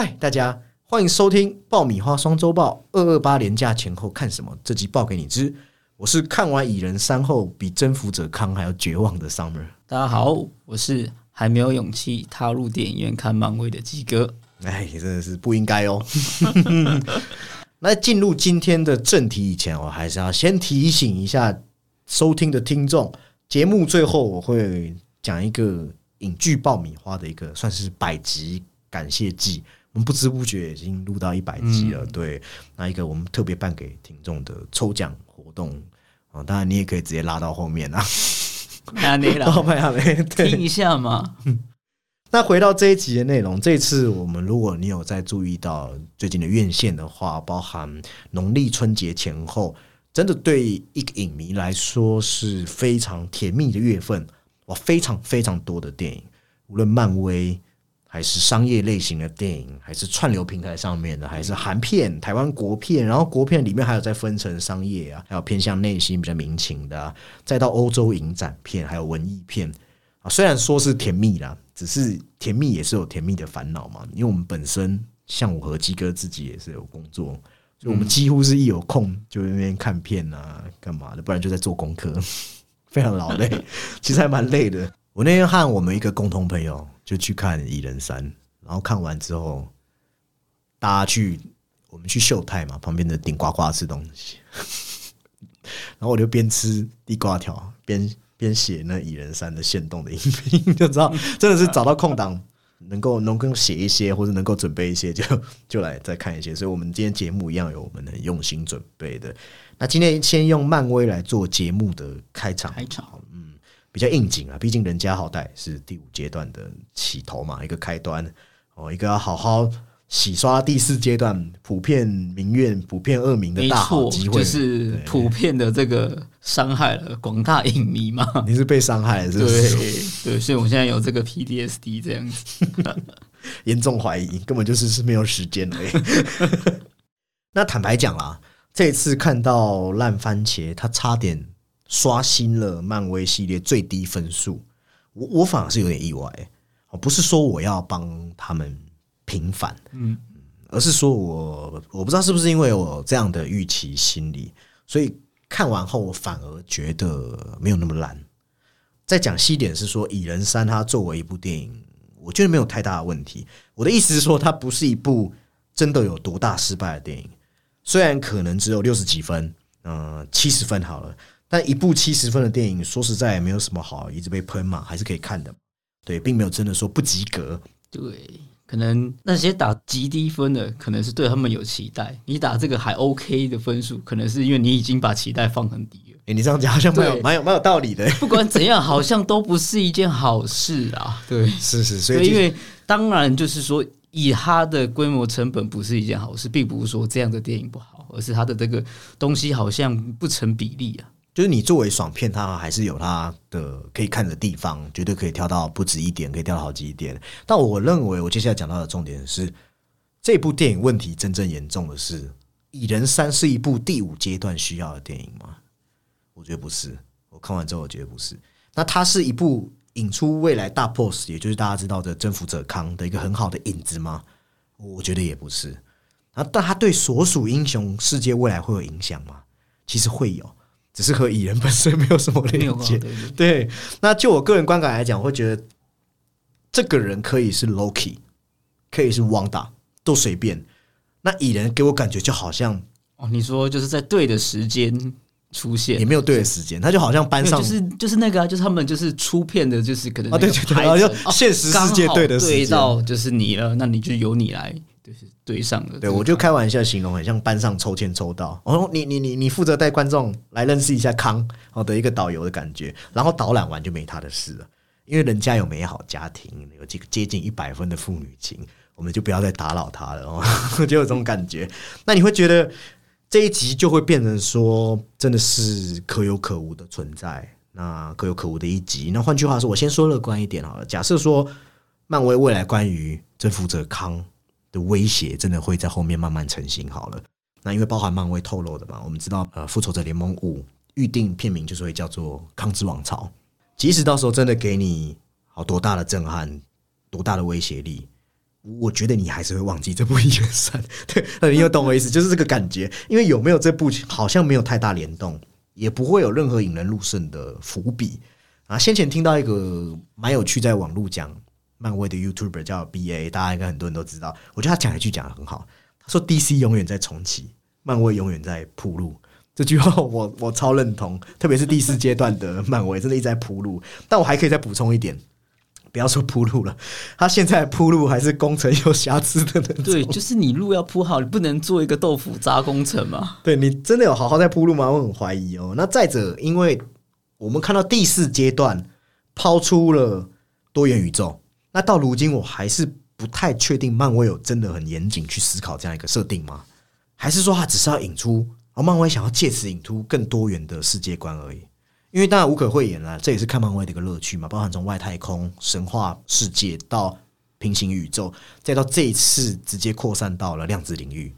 嗨，大家欢迎收听爆米花双周报二二八连假前后看什么？这集报给你知。我是看完蚁人三后比征服者康还要绝望的 Summer。大家好，我是还没有勇气踏入电影院看漫威的鸡哥。哎，真的是不应该哦。那进入今天的正题以前，我还是要先提醒一下收听的听众，节目最后我会讲一个影剧爆米花的一个算是百集感谢季。我们不知不觉已经录到一百集了，对，那一个我们特别办给听众的抽奖活动啊，当然你也可以直接拉到后面啊，还没了，还没听一下嘛。那回到这一集的内容，这次我们如果你有在注意到最近的院线的话，包含农历春节前后，真的对一个影迷来说是非常甜蜜的月份，哇，非常非常多的电影，无论漫威。还是商业类型的电影，还是串流平台上面的，还是韩片、台湾国片，然后国片里面还有再分成商业啊，还有偏向内心比较民情的，再到欧洲影展片，还有文艺片啊。虽然说是甜蜜啦，只是甜蜜也是有甜蜜的烦恼嘛。因为我们本身像我和鸡哥自己也是有工作，所以我们几乎是一有空就那边看片啊，干嘛的，不然就在做功课，非常劳累，其实还蛮累的。我那天和我们一个共同朋友。就去看《蚁人三》，然后看完之后，大家去我们去秀泰嘛，旁边的顶呱呱吃东西，然后我就边吃地瓜条边边写那《蚁人三》的现动的音频，就知道真的是找到空档，能够能够写一些或者能够准备一些，就就来再看一些。所以，我们今天节目一样有我们很用心准备的。那今天先用漫威来做节目的开场，开场。比较应景啊，毕竟人家好歹是第五阶段的起头嘛，一个开端哦，一个要好好洗刷第四阶段普遍民怨、普遍恶名的大好机会，就是普遍的这个伤害了广大影迷嘛。你是被伤害了，是不是？对，所以我现在有这个 PDSD 这样子，严重怀疑根本就是是没有时间了。那坦白讲啦，这次看到烂番茄，他差点。刷新了漫威系列最低分数，我我反而是有点意外，哦，不是说我要帮他们平反，嗯，而是说我我不知道是不是因为我这样的预期心理，所以看完后我反而觉得没有那么烂。再讲细点是说，《蚁人三》它作为一部电影，我觉得没有太大的问题。我的意思是说，它不是一部真的有多大失败的电影，虽然可能只有六十几分，嗯，七十分好了。但一部七十分的电影，说实在也没有什么好一直被喷嘛，还是可以看的。对，并没有真的说不及格。对，可能那些打极低分的，可能是对他们有期待。你打这个还 OK 的分数，可能是因为你已经把期待放很低了。哎，你这样讲好像蛮有蛮有蛮有道理的。不管怎样，好像都不是一件好事啊。对，是是，所以因为当然就是说，以它的规模成本不是一件好事，并不是说这样的电影不好，而是它的这个东西好像不成比例啊。就是你作为爽片，它还是有它的可以看的地方，绝对可以跳到不止一点，可以跳到好几点。但我认为，我接下来讲到的重点是，这部电影问题真正严重的是，《蚁人三》是一部第五阶段需要的电影吗？我觉得不是。我看完之后，我觉得不是。那它是一部引出未来大 boss，也就是大家知道的征服者康的一个很好的影子吗？我觉得也不是。啊，但它对所属英雄世界未来会有影响吗？其实会有。只是和蚁人本身没有什么连接。对，那就我个人观感来讲，我会觉得这个人可以是 Loki，可以是 Wanda，都随便。那蚁人给我感觉就好像哦，你说就是在对的时间出现，也没有对的时间，他就好像班上就是就是那个啊，就是他们就是出片的，就是可能啊对对对，然后现实世界对的对到就是你了，那你就由你来。就是对上的，对我就开玩笑形容很像班上抽签抽到，哦，你你你你负责带观众来认识一下康哦的一个导游的感觉，然后导览完就没他的事了，因为人家有美好家庭，有这个接近一百分的父女情，我们就不要再打扰他了哦，就有这种感觉。那你会觉得这一集就会变成说，真的是可有可无的存在，那可有可无的一集。那换句话说，我先说乐观一点好了，假设说漫威未来关于征服者康。的威胁真的会在后面慢慢成型好了。那因为包含漫威透露的嘛，我们知道呃，复仇者联盟五预定片名就是会叫做康之王朝。即使到时候真的给你好多大的震撼，多大的威胁力，我觉得你还是会忘记这部一二三。对，你有懂我意思？就是这个感觉，因为有没有这部好像没有太大联动，也不会有任何引人入胜的伏笔啊。先前听到一个蛮有趣，在网络讲漫威的 YouTuber 叫 BA，大家应该很多人都知道。我觉得他讲一句讲的很好，他说 DC 永远在重启，漫威永远在铺路。这句话我我超认同，特别是第四阶段的漫威真的一直在铺路。但我还可以再补充一点，不要说铺路了，他现在铺路还是工程有瑕疵的那种。对，就是你路要铺好，你不能做一个豆腐渣工程嘛。对你真的有好好在铺路吗？我很怀疑哦。那再者，因为我们看到第四阶段抛出了多元宇宙，那到如今我还是不太确定漫威有真的很严谨去思考这样一个设定吗？还是说他只是要引出？而漫威想要借此引出更多元的世界观而已，因为当然无可讳言啦，这也是看漫威的一个乐趣嘛。包含从外太空、神话世界到平行宇宙，再到这一次直接扩散到了量子领域，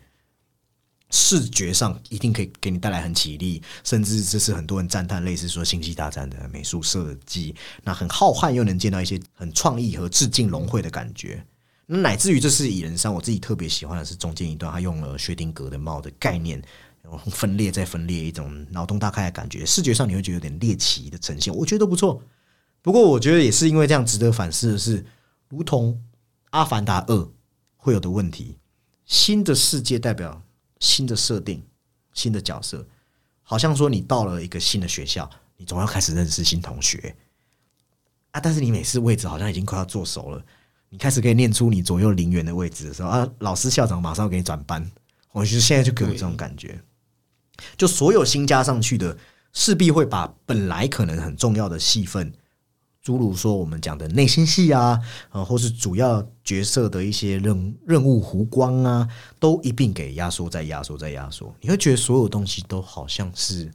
视觉上一定可以给你带来很绮丽，甚至这是很多人赞叹，类似说《星际大战》的美术设计，那很浩瀚又能见到一些很创意和致敬融汇的感觉。那乃至于这是蚁人三，我自己特别喜欢的是中间一段，他用了薛定谔的帽的概念。分裂再分裂，一种脑洞大开的感觉，视觉上你会觉得有点猎奇的呈现，我觉得都不错。不过我觉得也是因为这样值得反思的是，如同《阿凡达二》会有的问题，新的世界代表新的设定、新的角色，好像说你到了一个新的学校，你总要开始认识新同学啊。但是你每次位置好像已经快要坐熟了，你开始可以念出你左右邻园的位置的时候啊，老师校长马上要给你转班，我觉得现在就给我这种感觉。就所有新加上去的，势必会把本来可能很重要的戏份，诸如说我们讲的内心戏啊，呃，或是主要角色的一些任任务弧光啊，都一并给压缩、再压缩、再压缩。你会觉得所有东西都好像是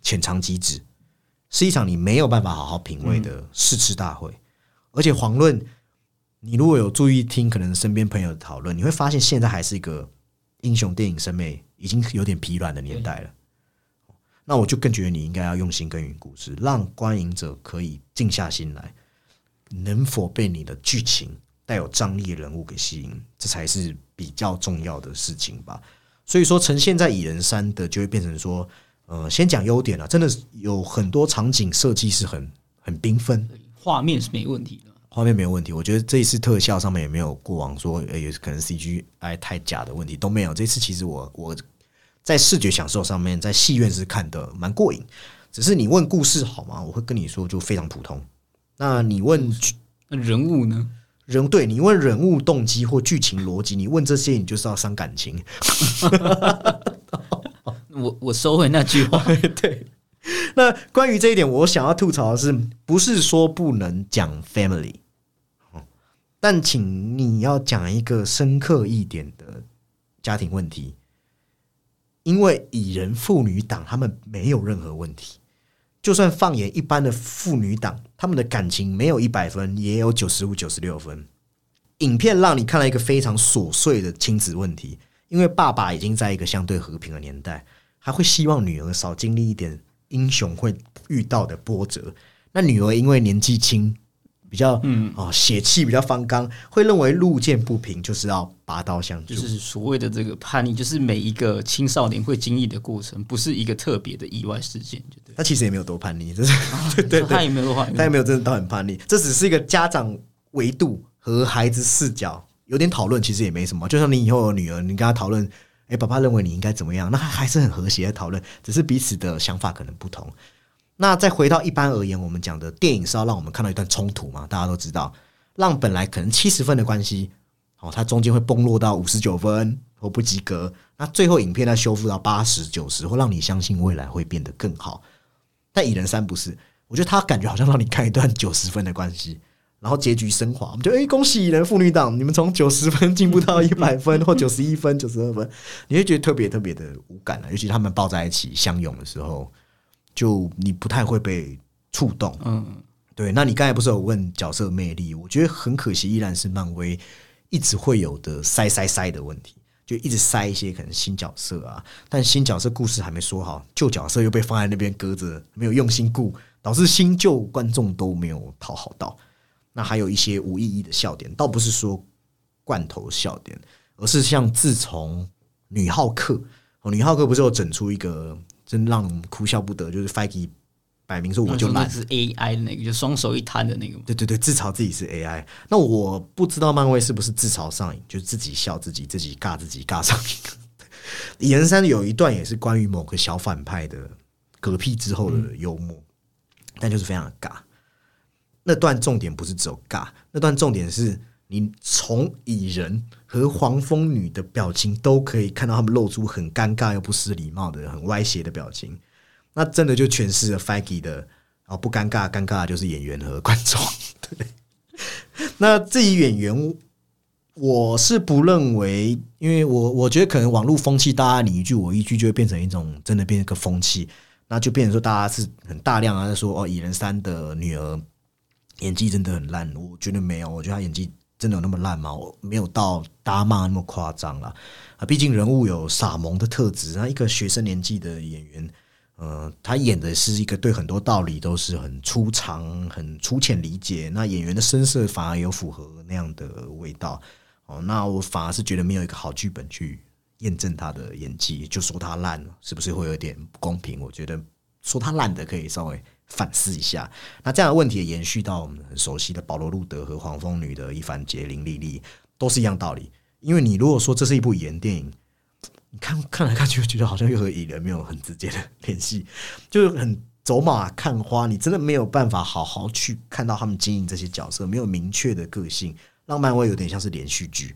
浅尝即止，是一场你没有办法好好品味的试吃大会。而且遑论你如果有注意听，可能身边朋友的讨论，你会发现现在还是一个英雄电影审美。已经有点疲软的年代了，那我就更觉得你应该要用心耕耘故事，让观影者可以静下心来，能否被你的剧情带有张力的人物给吸引，这才是比较重要的事情吧。所以说，呈现在蚁人三的就会变成说，呃，先讲优点了，真的有很多场景设计是很很缤纷，画面是没问题的。画面没有问题，我觉得这一次特效上面也没有过往说，呃，也可能 C G I 太假的问题都没有。这次其实我我在视觉享受上面，在戏院是看的蛮过瘾。只是你问故事好吗？我会跟你说就非常普通。那你问人物呢？人对你问人物动机或剧情逻辑，你问这些你就是要伤感情。我我收回那句话，对。那关于这一点，我想要吐槽的是，不是说不能讲 family，但请你要讲一个深刻一点的家庭问题，因为蚁人父女党他们没有任何问题，就算放眼一般的父女党，他们的感情没有一百分，也有九十五、九十六分。影片让你看了一个非常琐碎的亲子问题，因为爸爸已经在一个相对和平的年代，还会希望女儿少经历一点。英雄会遇到的波折，那女儿因为年纪轻，比较嗯啊血气比较方刚，会认为路见不平就是要拔刀相助，就是所谓的这个叛逆，就是每一个青少年会经历的过程，不是一个特别的意外事件，就对。他其实也没有多叛逆，这是 对对，他也没有多叛逆，他也没有真的到很叛逆，这只是一个家长维度和孩子视角有点讨论，其实也没什么。就像你以后有女儿，你跟她讨论。哎，爸爸认为你应该怎么样？那还是很和谐的讨论，只是彼此的想法可能不同。那再回到一般而言，我们讲的电影是要让我们看到一段冲突嘛？大家都知道，让本来可能七十分的关系，哦，它中间会崩落到五十九分或不及格。那最后影片再修复到八十九十，或让你相信未来会变得更好。但蚁人三不是，我觉得他感觉好像让你看一段九十分的关系。然后结局升华，我们就哎，恭喜蚁人妇女党，你们从九十分进步到一百分 或九十一分、九十二分，你会觉得特别特别的无感啊。尤其他们抱在一起相拥的时候，就你不太会被触动。嗯，对。那你刚才不是有问角色魅力？我觉得很可惜，依然是漫威一直会有的塞塞塞的问题，就一直塞一些可能新角色啊，但新角色故事还没说好，旧角色又被放在那边搁着，没有用心顾，导致新旧观众都没有讨好到。那还有一些无意义的笑点，倒不是说罐头笑点，而是像自从女浩克哦，女浩克不是有整出一个真让人哭笑不得，就是 Fike 摆明说我就懒，是 AI 的那个，就双手一摊的那个。对对对，自嘲自己是 AI。那我不知道漫威是不是自嘲上瘾，就自己笑自己，自己尬自己尬上瘾。蚁人三有一段也是关于某个小反派的嗝屁之后的幽默，但就是非常的尬。那段重点不是只有尬，那段重点是你从蚁人和黄蜂女的表情都可以看到他们露出很尴尬又不失礼貌的、很歪斜的表情。那真的就诠释了 Faggy 的，哦不尴尬，尴尬的就是演员和观众。对，那至于演员，我是不认为，因为我我觉得可能网络风气，大家你一句我一句，就会变成一种真的变成一个风气，那就变成说大家是很大量啊在说哦，蚁人三的女儿演技真的很烂，我觉得没有，我觉得她演技真的有那么烂吗？我没有到大骂那么夸张了啊，毕竟人物有傻萌的特质，那一个学生年纪的演员。呃，他演的是一个对很多道理都是很粗长、很粗浅理解。那演员的声色反而有符合那样的味道。哦，那我反而是觉得没有一个好剧本去验证他的演技，就说他烂了，是不是会有点不公平？我觉得说他烂的可以稍微反思一下。那这样的问题也延续到我们很熟悉的保罗·路德和黄蜂女的伊凡杰林·莉莉，都是一样道理。因为你如果说这是一部语言电影。你看看来看去，觉得好像又和蚁人没有很直接的联系，就是很走马看花。你真的没有办法好好去看到他们经营这些角色，没有明确的个性，让漫威有点像是连续剧，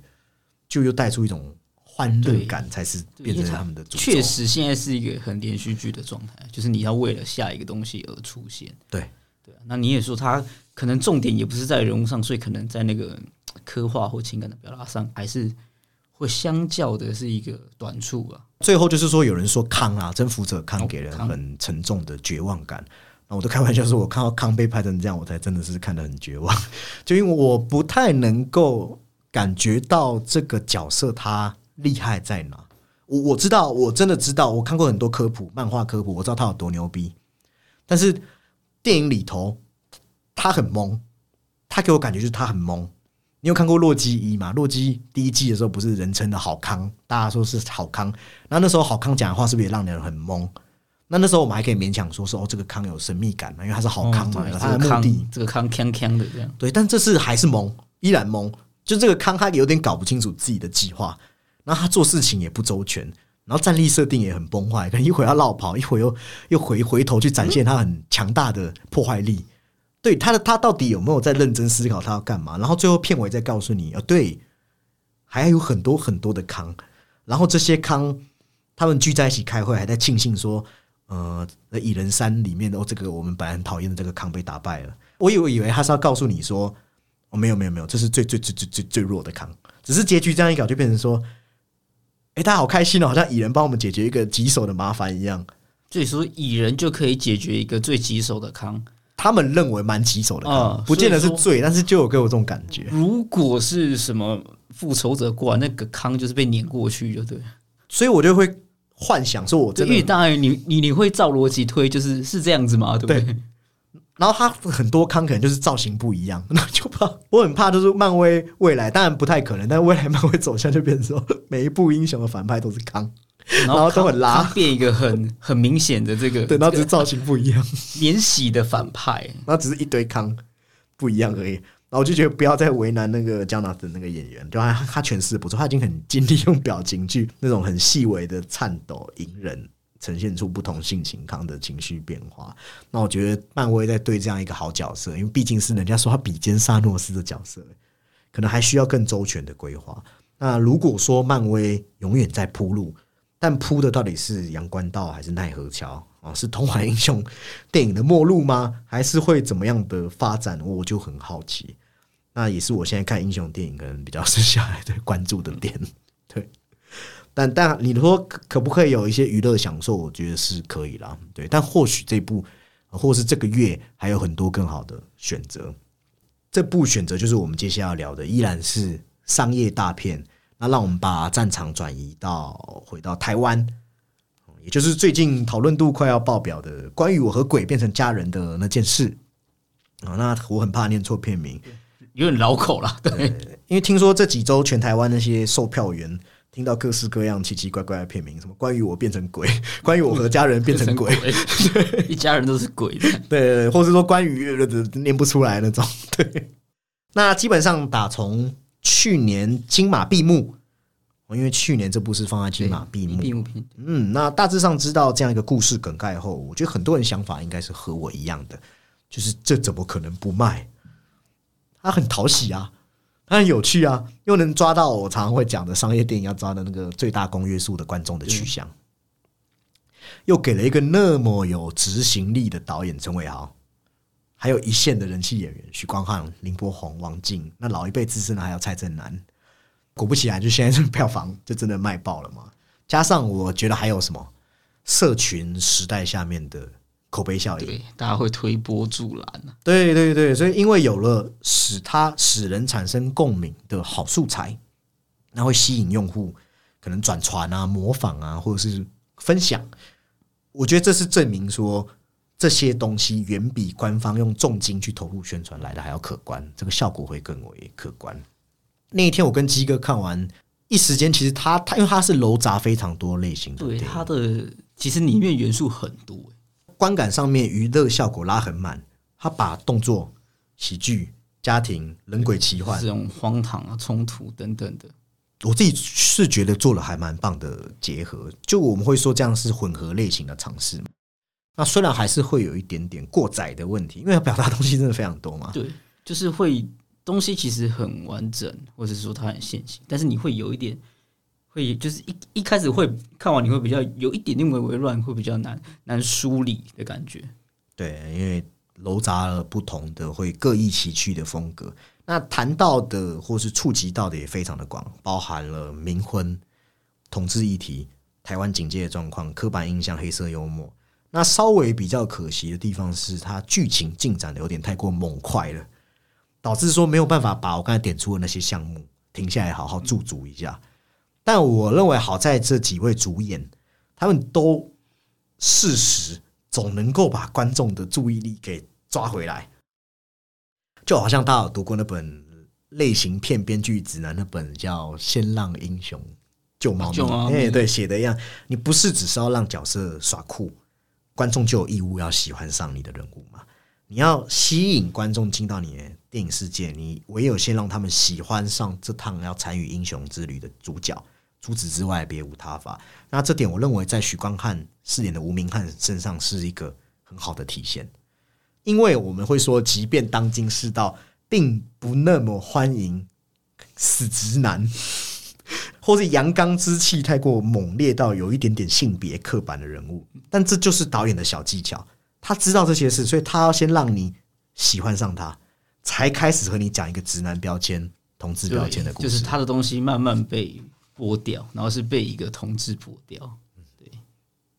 就又带出一种欢乐感，才是变成他们的。确实，现在是一个很连续剧的状态，就是你要为了下一个东西而出现。对对啊，那你也说他可能重点也不是在人物上，所以可能在那个刻画或情感的表达上，还是。会相较的是一个短处啊。最后就是说，有人说康啊，征服者康给人很沉重的绝望感。那我都开玩笑说，我看到康被拍成这样，我才真的是看得很绝望。就因为我不太能够感觉到这个角色他厉害在哪。我我知道，我真的知道，我看过很多科普漫画科普，我知道他有多牛逼。但是电影里头他很懵，他给我感觉就是他很懵。你有看过《洛基一》吗？《洛基》第一季的时候不是人称的好康，大家说是好康。那那时候好康讲的话是不是也让人很懵？那那时候我们还可以勉强说说哦，这个康有神秘感嘛，因为他是好康嘛，他的目的这个康锵锵的这样。对，但这次还是懵，依然懵。就这个康，他有点搞不清楚自己的计划，然后他做事情也不周全，然后战力设定也很崩坏，可能一会要绕跑，一会又又回回头去展现他很强大的破坏力。对他的他到底有没有在认真思考他要干嘛？然后最后片尾再告诉你啊，对，还有很多很多的康，然后这些康他们聚在一起开会，还在庆幸说，呃，蚁人三里面的这个我们本来很讨厌的这个康被打败了。我以为以为他是要告诉你说，哦，没有没有没有，这是最最最最最最弱的康，只是结局这样一搞就变成说，哎，大家好开心哦，好像蚁人帮我们解决一个棘手的麻烦一样。所以说蚁人就可以解决一个最棘手的康。他们认为蛮棘手的，啊，不见得是罪，但是就有给我这种感觉。如果是什么复仇者过来，那个康就是被碾过去，就对。所以我就会幻想说，我真的，当然你你你会照逻辑推，就是是这样子嘛，对不对？然后他很多康可能就是造型不一样，那就怕我很怕，就是漫威未来当然不太可能，但是未来漫威走向就变成说，每一部英雄的反派都是康。然后都很拉，变一个很很明显的这个，对，然后只是造型不一样，免洗的反派，然后只是一堆康不一样而已。然后我就觉得不要再为难那个江纳的那个演员，就他他诠释不错，他已经很尽力用表情去那种很细微的颤抖隐忍，呈现出不同性情康的情绪变化。那我觉得漫威在对这样一个好角色，因为毕竟是人家说他比肩萨诺斯的角色，可能还需要更周全的规划。那如果说漫威永远在铺路。但铺的到底是阳关道还是奈何桥啊？是童话英雄电影的末路吗？还是会怎么样的发展？我就很好奇。那也是我现在看英雄电影可能比较 剩下来的关注的点。对，但但你说可不可以有一些娱乐享受？我觉得是可以啦。对，但或许这部或是这个月还有很多更好的选择。这部选择就是我们接下来要聊的，依然是商业大片。那让我们把战场转移到回到台湾，也就是最近讨论度快要爆表的关于我和鬼变成家人的那件事啊。那我很怕念错片名，有点绕口了。对，因因为听说这几周全台湾那些售票员听到各式各样奇奇怪怪的片名，什么关于我变成鬼，关于我和家人变成鬼，一家人都是鬼。的，对或是说关于念不出来那种，对。那基本上打从去年金马闭幕，因为去年这部是放在金马闭幕，闭幕片，嗯，那大致上知道这样一个故事梗概后，我觉得很多人想法应该是和我一样的，就是这怎么可能不卖？它很讨喜啊，它很有趣啊，又能抓到我常常会讲的商业电影要抓的那个最大公约数的观众的取向，又给了一个那么有执行力的导演陈伟豪。还有一线的人气演员许光汉、林柏宏、王静，那老一辈资深的还有蔡正南。果不其然，就现在这票房就真的卖爆了嘛！加上我觉得还有什么社群时代下面的口碑效应，对，大家会推波助澜对对对，所以因为有了使它使人产生共鸣的好素材，那会吸引用户可能转传啊、模仿啊，或者是分享。我觉得这是证明说。这些东西远比官方用重金去投入宣传来的还要可观，这个效果会更为可观。那一天我跟鸡哥看完，一时间其实他他因为他是楼杂非常多类型的，对他的其实里面元素很多，观感上面娱乐效果拉很满。他把动作、喜剧、家庭、人鬼奇幻这种荒唐啊、冲突等等的，我自己是觉得做了还蛮棒的结合。就我们会说这样是混合类型的尝试嘛。那虽然还是会有一点点过载的问题，因为要表达东西真的非常多嘛。对，就是会东西其实很完整，或者说它很线性，但是你会有一点会就是一一开始会看完你会比较有一点点微微乱，会比较难难梳理的感觉。对，因为糅杂了不同的会各异其趣的风格。那谈到的或是触及到的也非常的广，包含了冥婚、统治议题、台湾警戒的状况、刻板印象、黑色幽默。那稍微比较可惜的地方是，它剧情进展的有点太过猛快了，导致说没有办法把我刚才点出的那些项目停下来好好驻足一下。但我认为好在这几位主演，他们都适时总能够把观众的注意力给抓回来，就好像大家有读过那本类型片编剧指南，那本叫《先让英雄救猫咪》，哎，对，写的一样，你不是只是要让角色耍酷。观众就有义务要喜欢上你的人物嘛？你要吸引观众进到你的电影世界，你唯有先让他们喜欢上这趟要参与英雄之旅的主角。除此之外，别无他法。那这点，我认为在许光汉饰演的吴明翰身上是一个很好的体现。因为我们会说，即便当今世道并不那么欢迎死直男。或是阳刚之气太过猛烈到有一点点性别刻板的人物，但这就是导演的小技巧。他知道这些事，所以他要先让你喜欢上他，才开始和你讲一个直男标签、同志标签的故事。就是他的东西慢慢被剥掉，然后是被一个同志剥掉。对。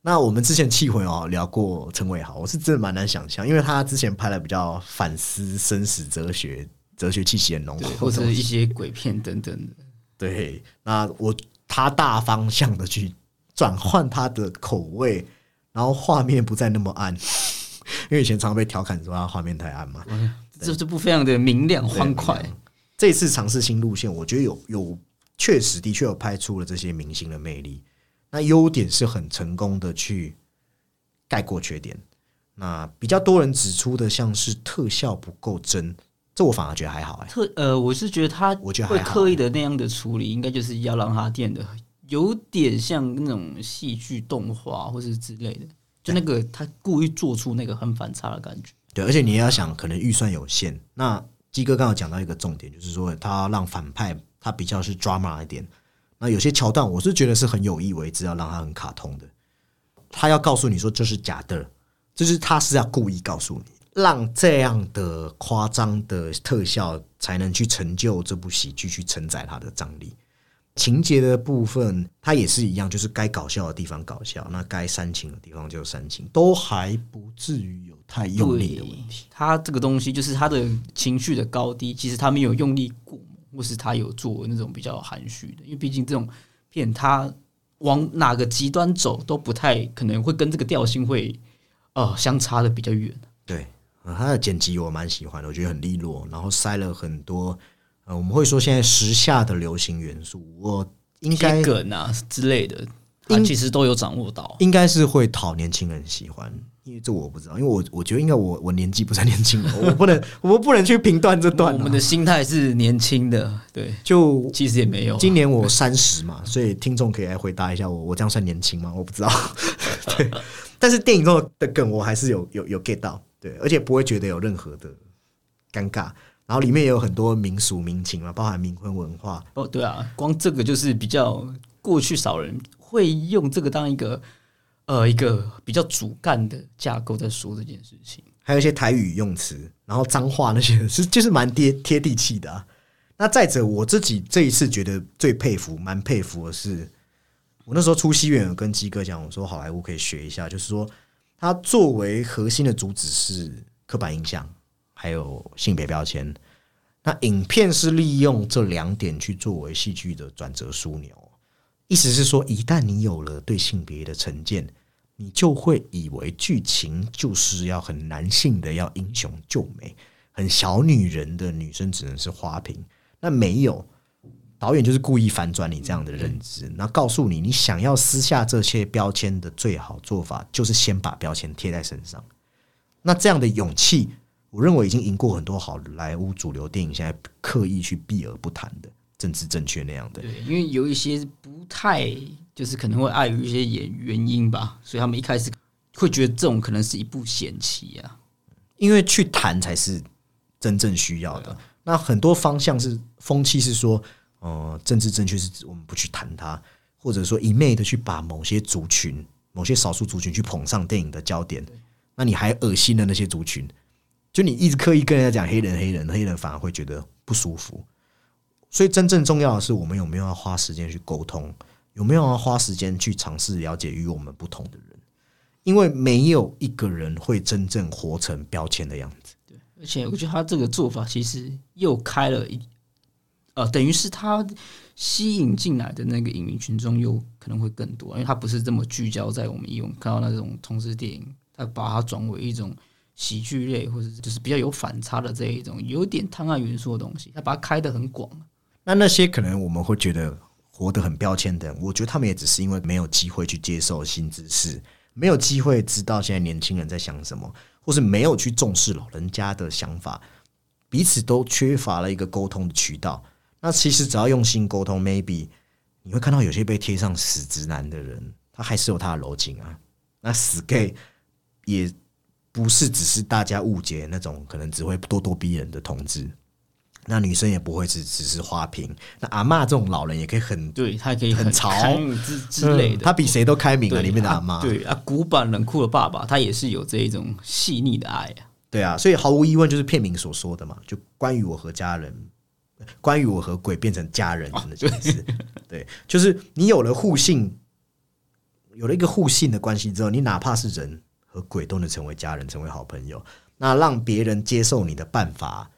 那我们之前气魂哦聊过陈伟豪，我是真的蛮难想象，因为他之前拍了比较反思生死哲学、哲学气息很浓，或者一些鬼片等等的。对，那我他大方向的去转换他的口味，然后画面不再那么暗，因为以前常常被调侃说他画面太暗嘛。这这部非常的明亮欢快。这次尝试新路线，我觉得有有确实的确有拍出了这些明星的魅力。那优点是很成功的去盖过缺点。那比较多人指出的，像是特效不够真。这我反而觉得还好哎，特呃，我是觉得他我觉得会刻意的那样的处理，应该就是要让他变得有点像那种戏剧动画或是之类的，就那个他故意做出那个很反差的感觉。对，而且你也要想，可能预算有限。那鸡哥刚刚讲到一个重点，就是说他让反派他比较是 drama 一点。那有些桥段，我是觉得是很有意为之，要让他很卡通的。他要告诉你说这是假的，就是他是要故意告诉你。让这样的夸张的特效才能去成就这部喜剧，去承载它的张力。情节的部分，它也是一样，就是该搞笑的地方搞笑，那该煽情的地方就煽情，都还不至于有太用力的问题。它这个东西就是它的情绪的高低，其实它没有用力过，或是他有做那种比较含蓄的，因为毕竟这种片它往哪个极端走都不太可能会跟这个调性会呃相差的比较远。对。他的剪辑我蛮喜欢的，我觉得很利落，然后塞了很多呃，我们会说现在时下的流行元素，我应该些梗啊之类的，他其实都有掌握到。应该是会讨年轻人喜欢，因为这我不知道，因为我我觉得应该我我年纪不算年轻了，我不能我们不能去评断这段啊、我们的心态是年轻的，对，就其实也没有啊。今年我三十嘛，所以听众可以来回答一下我，我这样算年轻吗？我不知道。对，但是电影中的梗我还是有有有 get 到，对，而且不会觉得有任何的尴尬。然后里面也有很多民俗民情嘛，包含冥婚文化，哦，对啊，光这个就是比较过去少人会用这个当一个呃一个比较主干的架构在说这件事情。还有一些台语用词，然后脏话那些是就是蛮贴贴地气的、啊。那再者，我自己这一次觉得最佩服、蛮佩服的是，我那时候出戏院有跟鸡哥讲，我说好莱坞可以学一下，就是说它作为核心的主旨是刻板印象，还有性别标签。那影片是利用这两点去作为戏剧的转折枢纽，意思是说，一旦你有了对性别的成见，你就会以为剧情就是要很男性的，要英雄救美，很小女人的女生只能是花瓶。那没有，导演就是故意反转你这样的认知，那告诉你，你想要撕下这些标签的最好做法，就是先把标签贴在身上。那这样的勇气，我认为已经赢过很多好莱坞主流电影现在刻意去避而不谈的政治正确那样的。对，因为有一些不太，就是可能会碍于一些原原因吧，所以他们一开始会觉得这种可能是一步险棋啊。因为去谈才是真正需要的。那很多方向是风气是说，呃，政治正确是指我们不去谈它，或者说一昧的去把某些族群、某些少数族群去捧上电影的焦点，那你还恶心的那些族群，就你一直刻意跟人家讲黑人、黑人、黑人，反而会觉得不舒服。所以真正重要的是，我们有没有要花时间去沟通，有没有要花时间去尝试了解与我们不同的人，因为没有一个人会真正活成标签的样子。对而且我觉得他这个做法其实又开了一，呃，等于是他吸引进来的那个影迷群众又可能会更多，因为他不是这么聚焦在我们以往看到那种同志电影，他把它转为一种喜剧类或者就是比较有反差的这一种有点探案元素的东西，他把它开得很广。那那些可能我们会觉得活得很标签的人，我觉得他们也只是因为没有机会去接受新知识，没有机会知道现在年轻人在想什么，或是没有去重视老人家的想法，彼此都缺乏了一个沟通的渠道。那其实只要用心沟通，maybe 你会看到有些被贴上死直男的人，他还是有他的柔情啊。那死 gay 也不是只是大家误解那种可能只会咄咄逼人的同志。那女生也不会只只是花瓶，那阿嬷这种老人也可以很对他可以很潮之之类的，嗯他比谁都开明啊！里面的阿嬷，对啊，古板冷酷的爸爸，他也是有这一种细腻的爱啊。对啊，所以毫无疑问就是片名所说的嘛，就关于我和家人，关于我和鬼变成家人的那件事。对，就是你有了互信，有了一个互信的关系之后，你哪怕是人和鬼都能成为家人，成为好朋友。那让别人接受你的办法，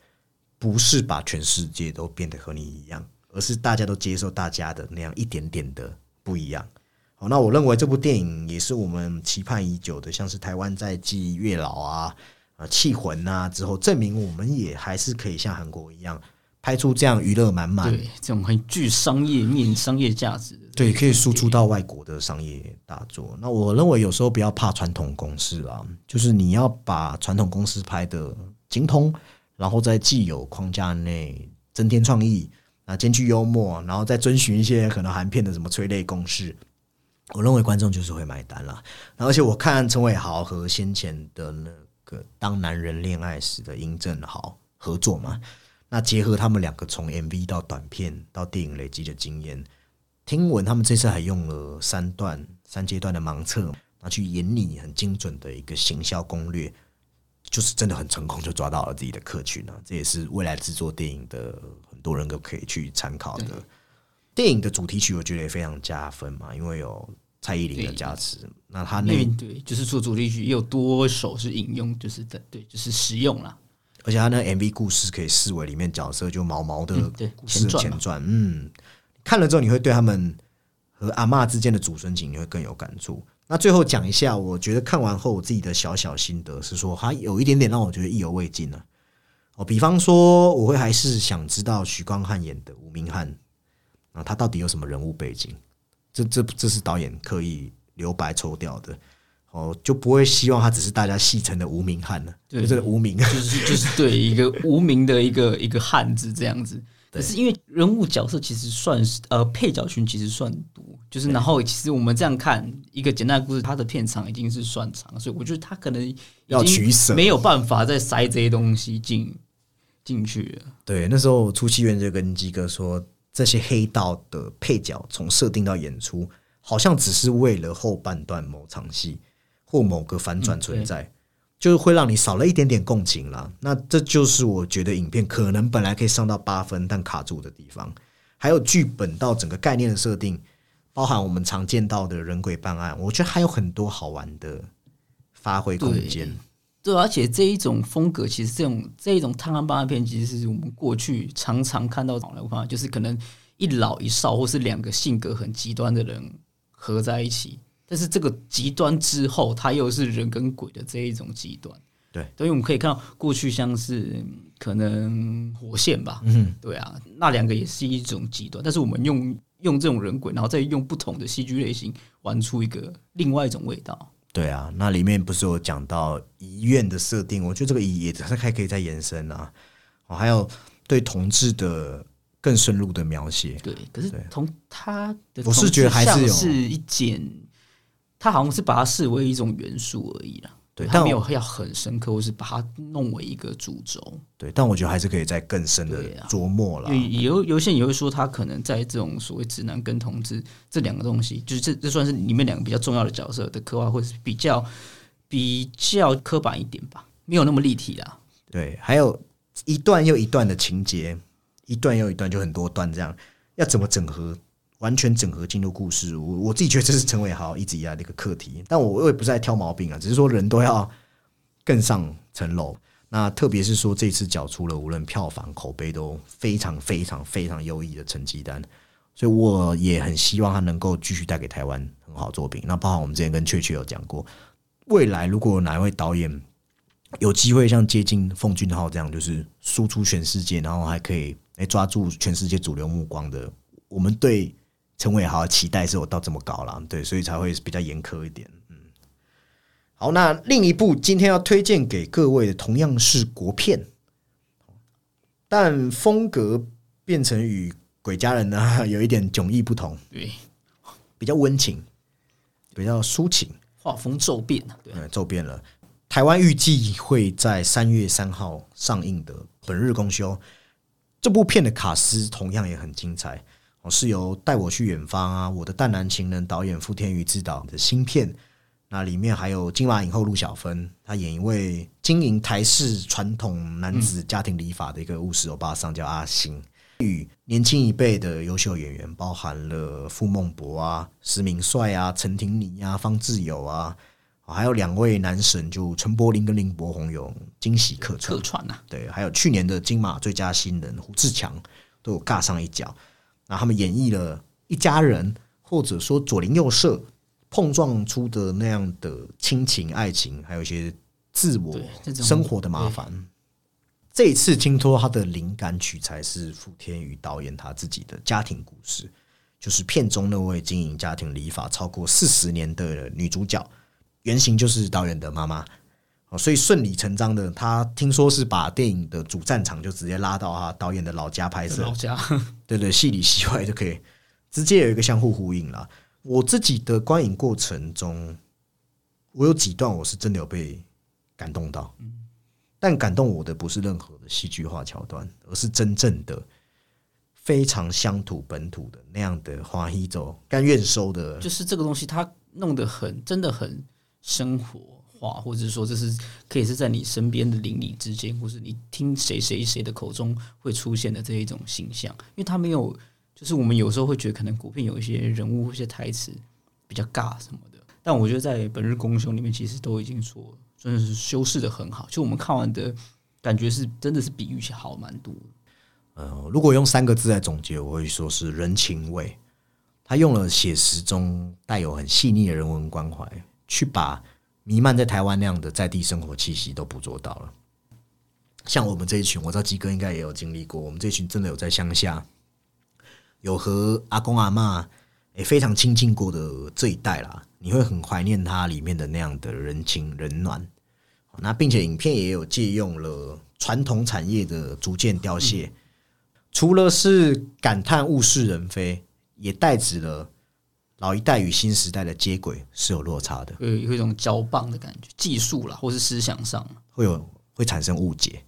不是把全世界都变得和你一样，而是大家都接受大家的那样一点点的不一样。好，那我认为这部电影也是我们期盼已久的，像是台湾在继《月老》啊、啊气魂啊之后，证明我们也还是可以像韩国一样拍出这样娱乐满满，对，这种很具商业面、商业价值的，对，可以输出到外国的商业大作。那我认为有时候不要怕传统公司啊，就是你要把传统公司拍的精通，然后在既有框架内增添创意，啊，兼具幽默，然后再遵循一些可能韩片的什么催泪公式。我认为观众就是会买单啦。然后而且我看陈伟豪和先前的那个《当男人恋爱时》的殷正豪合作嘛，那结合他们两个从 MV 到短片到电影累积的经验，听闻他们这次还用了三段三阶段的盲测，拿去演拟很精准的一个行销攻略，就是真的很成功，就抓到了自己的客群啊！这也是未来制作电影的很多人都可以去参考的。电影的主题曲我觉得也非常加分嘛，因为有蔡依林的加持。那他那对，就是做主题曲也有多首是引用，就是在对，就是实用啦。而且他那 MV 故事可以视为里面角色就毛毛的故事前传前传，嗯，看了之后你会对他们和阿嬷之间的祖孙情你会更有感触。那最后讲一下，我觉得看完后我自己的小小心得是说，它有一点点让我觉得意犹未尽呢、哦，比方说，我会还是想知道许光汉演的吴明翰啊，他到底有什么人物背景？这这这是导演刻意留白抽掉的。哦，就不会希望他只是大家戏称的无名汉了，就这个无名，就是就是对一个无名的一个一个汉字这样子。可是因为人物角色其实算是呃配角群其实算多，就是然后其实我们这样看一个简单的故事，它的片长已经是算长，所以我觉得他可能要取舍，没有办法再塞这些东西进进去了。对，那时候出戏院就跟基哥说，这些黑道的配角从设定到演出，好像只是为了后半段某场戏。或某个反转存在，就是会让你少了一点点共情啦。那这就是我觉得影片可能本来可以上到八分，但卡住的地方。还有剧本到整个概念的设定，包含我们常见到的人鬼办案，我觉得还有很多好玩的发挥空间。对，而且这一种风格，其实这种这一种探案办案片，其实是我们过去常常看到的方就是可能一老一少，或是两个性格很极端的人合在一起。但是这个极端之后，它又是人跟鬼的这一种极端，对，所以我们可以看到过去像是可能火线吧，嗯，对啊，那两个也是一种极端，但是我们用用这种人鬼，然后再用不同的戏剧类型，玩出一个另外一种味道。对啊，那里面不是有讲到医院的设定，我觉得这个也还还可以再延伸啊，哦，还有对同志的更深入的描写，对，可是从他的我是觉得还是有是一件。他好像是把它视为一种元素而已啦，对，他没有要很深刻，或是把它弄为一个主轴。对，但我觉得还是可以在更深的琢磨了。有有些人也会说，他可能在这种所谓直男跟同志这两个东西，就是这这算是里面两个比较重要的角色的刻画，会是比较比较刻板一点吧，没有那么立体啦。对，还有一段又一段的情节，一段又一段，就很多段这样，要怎么整合？完全整合进入故事，我我自己觉得这是陈伟豪一直以来的一个课题，但我我也不是在挑毛病啊，只是说人都要更上层楼。那特别是说这次缴出了无论票房口碑都非常非常非常优异的成绩单，所以我也很希望他能够继续带给台湾很好作品。那包含我们之前跟雀雀有讲过，未来如果哪一位导演有机会像接近奉俊昊这样，就是输出全世界，然后还可以来抓住全世界主流目光的，我们对。陈伟豪期待是我到这么高了，对，所以才会比较严苛一点。嗯，好，那另一部今天要推荐给各位的同样是国片，但风格变成与《鬼家人》呢 有一点迥异不同，对，比较温情，比较抒情，画风骤变对，骤变了。台湾预计会在三月三号上映的《本日公休》这部片的卡斯同样也很精彩。是由带我去远方啊，我的淡蓝情人导演傅天宇执导的新片，那里面还有金马影后陆小芬，她演一位经营台式传统男子家庭礼法的一个务实欧巴桑，叫阿星。与年轻一辈的优秀演员，包含了傅孟博啊、石明帅啊、陈婷妮啊、方志友啊，还有两位男神，就陈柏霖跟林柏宏有惊喜客串。客串啊，对，还有去年的金马最佳新人胡志强都有尬上一脚。那他们演绎了一家人，或者说左邻右舍碰撞出的那样的亲情、爱情，还有一些自我生活的麻烦。这一次听说他的灵感取材是傅天宇导演他自己的家庭故事，就是片中那位经营家庭礼法超过四十年的女主角，原型就是导演的妈妈。哦，所以顺理成章的，他听说是把电影的主战场就直接拉到他导演的老家拍摄。老家，对对，戏里戏外就可以直接有一个相互呼应了。我自己的观影过程中，我有几段我是真的有被感动到，但感动我的不是任何的戏剧化桥段，而是真正的非常乡土本土的那样的华裔走甘愿收的，就是这个东西，它弄得很真的很生活。话，或者说这是可以是在你身边的邻里之间，或是你听谁谁谁的口中会出现的这一种形象，因为他没有，就是我们有时候会觉得可能古片有一些人物或、一些台词比较尬什么的，但我觉得在《本日公休》里面，其实都已经说真的是修饰的很好，就我们看完的感觉是真的是比预期好蛮多。呃，如果用三个字来总结，我会说是人情味。他用了写实中带有很细腻的人文关怀，去把。弥漫在台湾那样的在地生活气息都捕捉到了，像我们这一群，我知道鸡哥应该也有经历过，我们这一群真的有在乡下，有和阿公阿妈也非常亲近过的这一代啦，你会很怀念它里面的那样的人情人暖。那并且影片也有借用了传统产业的逐渐凋谢，除了是感叹物是人非，也代指了老一代与新时代的接轨是有落差的，有有一种交棒的感觉，技术啦，或是思想上，会有会产生误解。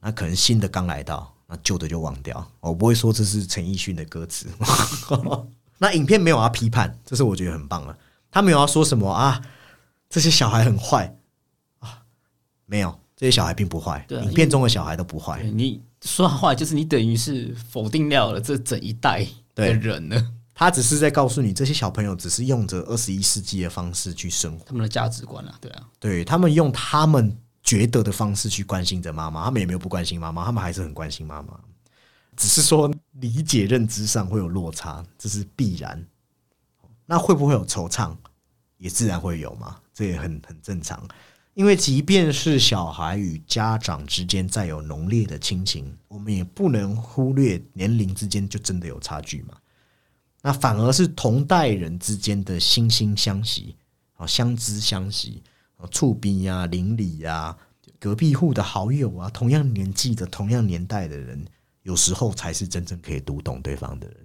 那可能新的刚来到，那旧的就忘掉。我不会说这是陈奕迅的歌词。那影片没有要批判，这是我觉得很棒了。他没有要说什么啊，这些小孩很坏啊，没有，这些小孩并不坏。影片中的小孩都不坏。对你说话就是你等于是否定掉了这整一代的人呢，他只是在告诉你，这些小朋友只是用着二十一世纪的方式去生活，他们的价值观啊，对啊，对他们用他们觉得的方式去关心着妈妈，他们也没有不关心妈妈，他们还是很关心妈妈，只是说理解认知上会有落差，这是必然。那会不会有惆怅？也自然会有嘛，这也很很正常。因为即便是小孩与家长之间再有浓烈的亲情，我们也不能忽略年龄之间就真的有差距嘛。那反而是同代人之间的惺惺相惜啊，相知相惜啊，触逼呀、邻里呀、隔壁户的好友啊，同样年纪的、同样年代的人，有时候才是真正可以读懂对方的人。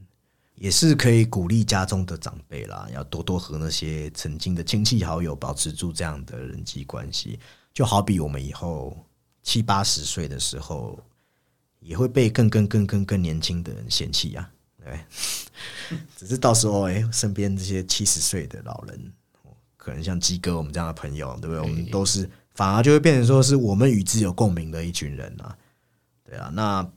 也是可以鼓励家中的长辈啦，要多多和那些曾经的亲戚好友保持住这样的人际关系。就好比我们以后七八十岁的时候，也会被更更更更更年轻的人嫌弃啊，对。只是到时候，哎、身边这些七十岁的老人，可能像鸡哥我们这样的朋友，对不对？我们都是反而就会变成说是我们与之有共鸣的一群人啊，对啊。那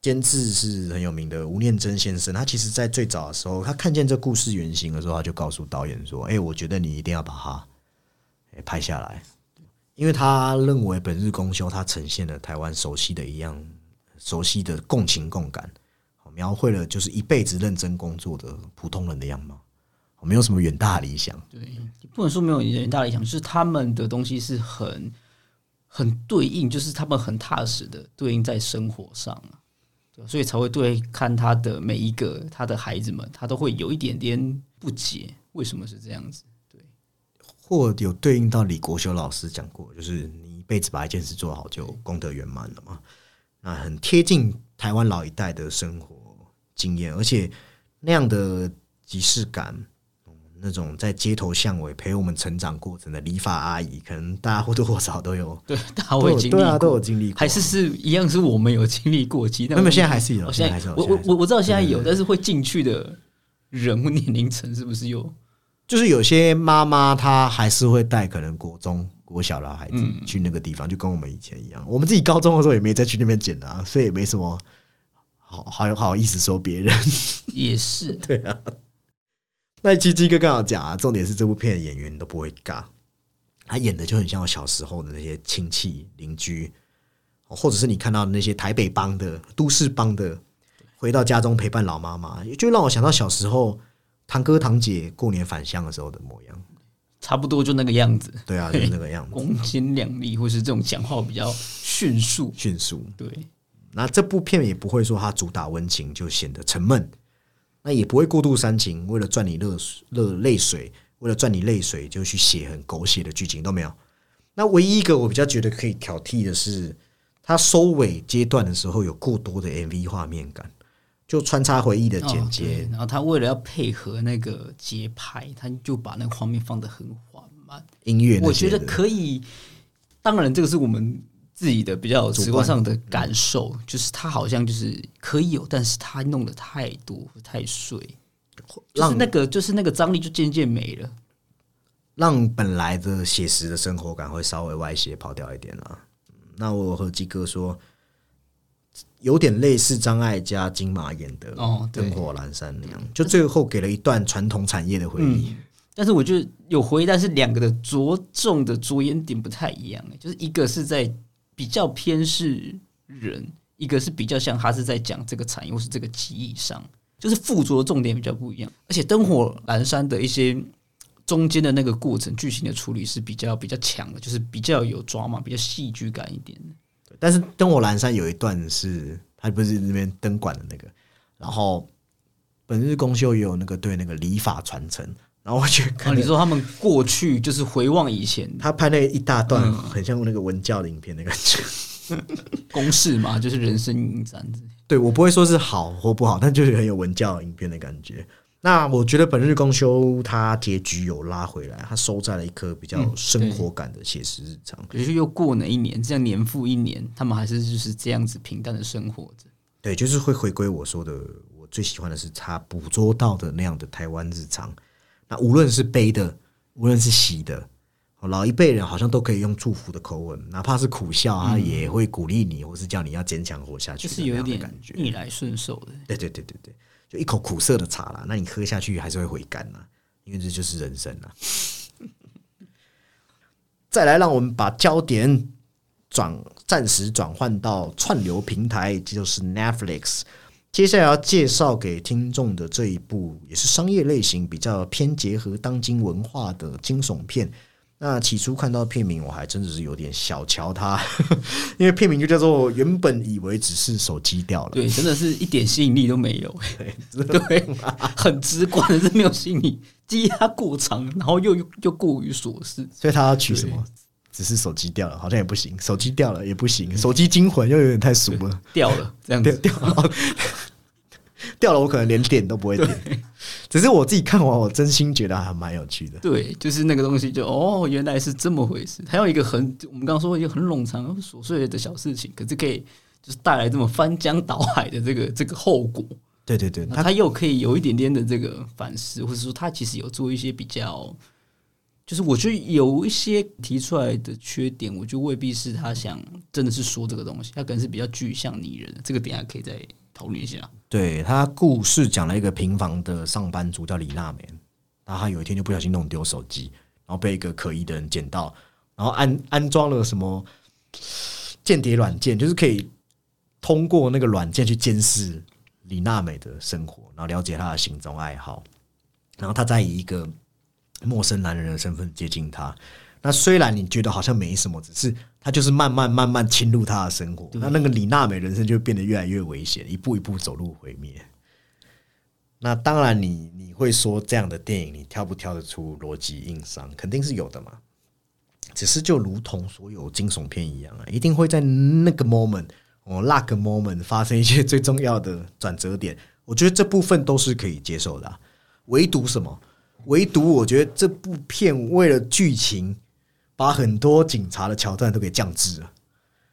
监制是很有名的吴念真先生，他其实在最早的时候，他看见这故事原型的时候，他就告诉导演说：“哎、我觉得你一定要把它、拍下来，因为他认为《本日公休》它呈现了台湾熟悉的一样熟悉的共情共感，描绘了就是一辈子认真工作的普通人的样貌，没有什么远大理想。对，你不能说没有远大理想，就是他们的东西是很很对应，就是他们很踏实的对应在生活上啊，对，所以才会对看他的每一个他的孩子们，他都会有一点点不解，为什么是这样子？对或有对应到李国修老师讲过，就是你一辈子把一件事做好，就功德圆满了嘛。那很贴近台湾老一代的生活经验，而且那样的即视感，嗯那种在街头巷尾陪我们成长过程的理发阿姨，可能大家或多或少都有，对，大家经历有对啊，都有过，经历过，还是是一样，是我们有经历过，其实没有现在还是有哦现在还是有我我我我知道现在有，但是会进去的人物年龄层是不是有？就是有些妈妈她还是会带可能国中、国小的孩子嗯。去那个地方，就跟我们以前一样。我们自己高中的时候也没再去那边剪啊，所以也没什么好好好意思说别人。也是，对啊，那鸡鸡哥刚好讲啊，重点是这部片的演员都不会尬，他演的就很像我小时候的那些亲戚邻居，或者是你看到的那些台北帮的、都市帮的，回到家中陪伴老妈妈，就让我想到小时候堂哥堂姐过年返乡的时候的模样。差不多就那个样子，对啊，就那个样子，光鲜亮丽，或是这种讲话比较迅速。迅速。对，那这部片也不会说它主打温情就显得沉闷，那也不会过度煽情，为了赚你热热泪水，为了赚你泪水就去写很狗血的剧情都没有。那唯一一个我比较觉得可以挑剔的是，它收尾阶段的时候有过多的 MV 画面感，就穿插回忆的剪哦接对，然后他为了要配合那个节拍，他就把那个画面放得很缓慢。音乐我觉，得可以，当然这个是我们自己的比较直观上的感受，就是他好像就是可以有，但是他弄得太多太碎，就是让那个就是那个张力就渐渐没了。让本来的写实的生活感会稍微歪斜跑掉一点啦。嗯那我和鸡哥说，有点类似张艾嘉、金马演的哦《灯火阑珊》那样，就最后给了一段传统产业的回忆。但是我觉得有回忆，但是两个的着重的着眼点不太一样，就是一个是在比较偏是人，一个是比较像他是在讲这个产业或是这个技艺上，就是附着的重点比较不一样。而且灯火阑珊的一些中间的那个过程剧情的处理是比较比较强的，就是比较有抓嘛，比较戏剧感一点的。但是《灯火阑珊》有一段是，他不是那边灯管的那个，然后本日公休也有那个对那个礼法传承，然后我觉得啊，看了你说他们过去就是回望以前他拍那一大段，嗯很像那个文教的影片的感觉。公式嘛，就是人生影展之类对我不会说是好或不好，但就是很有文教影片的感觉。那我觉得本日公休它结局有拉回来，它收在了一颗比较生活感的写实日常。就是又过了一年，这样年复一年，他们还是就是这样子平淡的生活着。对，就是会回归我说的，我最喜欢的是他捕捉到的那样的台湾日常。那无论是悲的，无论是喜的，哦老一辈人好像都可以用祝福的口吻，哪怕是苦笑，他也会鼓励你，或是叫你要坚强活下去就是有一点感觉。逆来顺受的。对对对对对，就一口苦涩的茶啦，那你喝下去还是会回甘呐，因为这就是人生啊。再来，让我们把焦点转暂时转换到串流平台，这就是 Netflix。接下来要介绍给听众的这一部，也是商业类型比较偏结合当今文化的惊悚片。那起初看到片名，我还真的是有点小瞧它，因为片名就叫做“原本以为只是手机掉了”，对，真的是一点吸引力都没有。对，对，很直观的是没有吸引力，记忆它过长，然后又又又过于琐事。所以他要取什么？只是手机掉了，好像也不行；手机掉了也不行，手机惊魂又有点太俗了。掉了这样掉子，掉了，掉了，我可能连点都不会点。只是我自己看完，我真心觉得还蛮有趣的。对，就是那个东西就，哦，原来是这么回事。还有一个很，我们刚刚说一个很冗长、琐碎的小事情，可是可以就是带来这么翻江倒海的这个这个后果。对对对，他那他又可以有一点点的这个反思，或者说他其实有做一些比较，就是我觉得有一些提出来的缺点，我觉得未必是他想真的是说这个东西，他可能是比较具象拟人。这个点还可以再讨论一下。对他故事讲了一个平凡的上班族叫李娜美，然后他有一天就不小心弄丢手机，然后被一个可疑的人捡到，然后安安装了什么间谍软件，就是可以通过那个软件去监视李娜美的生活，然后了解她的行踪爱好，然后他在一个陌生男人的身份接近他。那虽然你觉得好像没什么，只是他就是慢慢慢慢侵入他的生活，那那个李娜美人生就变得越来越危险，一步一步走入毁灭。那当然你，你会说这样的电影，你挑不挑得出逻辑硬伤？肯定是有的嘛。只是就如同所有惊悚片一样啊，一定会在那个 moment 哦，那个 moment 发生一些最重要的转折点。我觉得这部分都是可以接受的、啊，唯独什么？唯独我觉得这部片为了剧情，把很多警察的桥段都给降智了。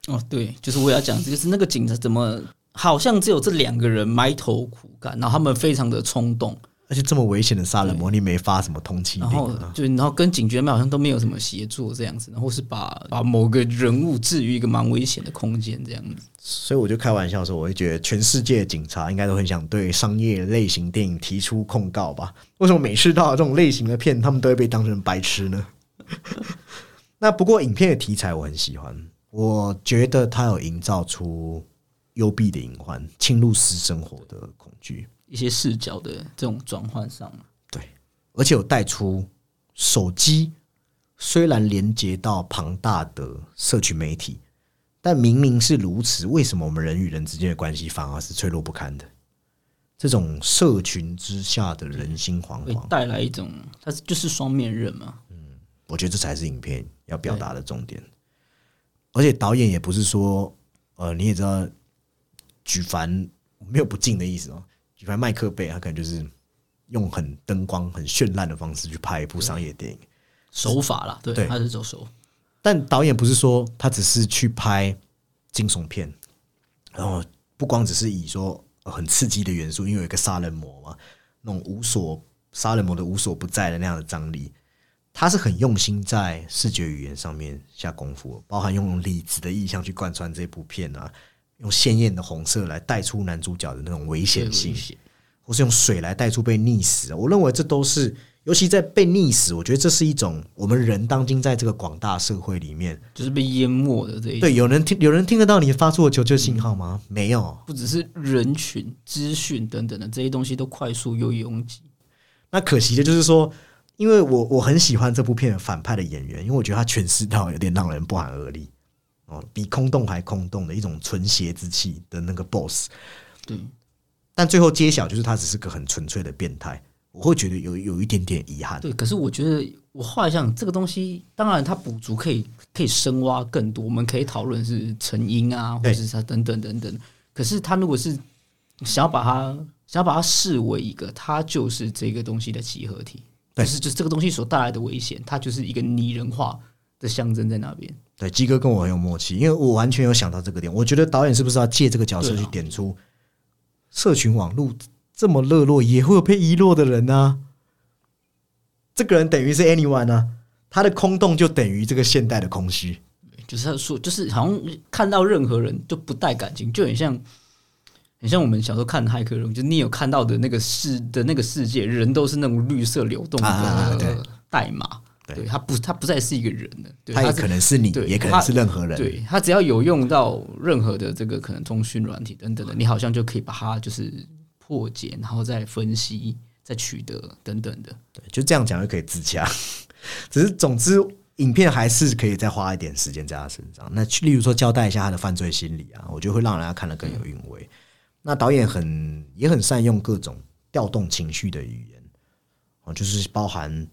哦，对，就是我要讲，就是那个警察怎么好像只有这两个人埋头苦干，然后他们非常的冲动，而且这么危险的杀人魔，你没发什么通缉然后？就然后跟警觉们好像都没有什么协作这样子，然后是把把某个人物置于一个蛮危险的空间这样子。所以我就开玩笑说，我会觉得全世界的警察应该都很想对商业类型电影提出控告吧？为什么每次到这种类型的片，他们都会被当成白痴呢？那不过影片的题材我很喜欢，我觉得它有营造出幽闭的隐患、侵入私生活的恐惧，一些视角的这种转换上嘛，对而且有带出手机虽然连接到庞大的社群媒体，但明明是如此，为什么我们人与人之间的关系反而是脆弱不堪的？这种社群之下的人心惶惶，带来一种，它就是双面刃嘛，嗯我觉得这才是影片要表达的重点。而且导演也不是说，呃，你也知道，举凡没有不敬的意思哦。举凡麦克贝，他可能就是用很灯光、很绚烂的方式去拍一部商业电影。手法啦，对，对他是走手，但导演不是说他只是去拍惊悚片，然后不光只是以说呃很刺激的元素，因为有一个杀人魔嘛，那种无所杀人魔的无所不在的那样的张力，他是很用心在视觉语言上面下功夫，包含用李子的意象去贯穿这部片啊，用鲜艳的红色来带出男主角的那种危险性或是用水来带出被溺死。我认为这都是，尤其在被溺死，我觉得这是一种我们人当今在这个广大社会里面，就是被淹没的这一，对有人听有人听得到你发出的求救信号吗？没有。不只是人群、资讯等等的这些东西都快速又拥挤，那可惜的就是说，因为我我很喜欢这部片反派的演员，因为我觉得他诠释到有点让人不寒而栗。哦，比空洞还空洞的一种纯邪之气的那个 BOSS。对，但最后揭晓就是他只是个很纯粹的变态，我会觉得有有一点点遗憾。对，可是我觉得我后来想，这个东西当然它补足可以可以深挖更多，我们可以讨论是成因啊，或者是它等等等等。可是他如果是想要把它想要把它视为一个，它就是这个东西的集合体，对就是就是这个东西所带来的危险，它就是一个拟人化的象征在那边。对，鸡哥跟我很有默契，因为我完全有想到这个点。我觉得导演是不是要借这个角色去点出社群网络这么热络，也会有被遗落的人呢、这个人等于是 anyone 啊，他的空洞就等于这个现代的空虚。就是他说，就是好像看到任何人就不带感情，就很像，很像我们小时候看《骇客任务》，就你有看到的那个世的那个世界，人都是那种绿色流动的代码，对对他不，他不再是一个人了，对他也可能是你，也可能是任何人。对他只要有用到任何的这个可能通讯软体等等的，你好像就可以把它就是破解，然后再分析、再取得等等的。对，就这样讲就可以自洽。只是总之，影片还是可以再花一点时间在他身上。那例如说交代一下他的犯罪心理啊，我觉得会让人家看得更有韵味。那导演很也很善用各种调动情绪的语言，哦，就是包含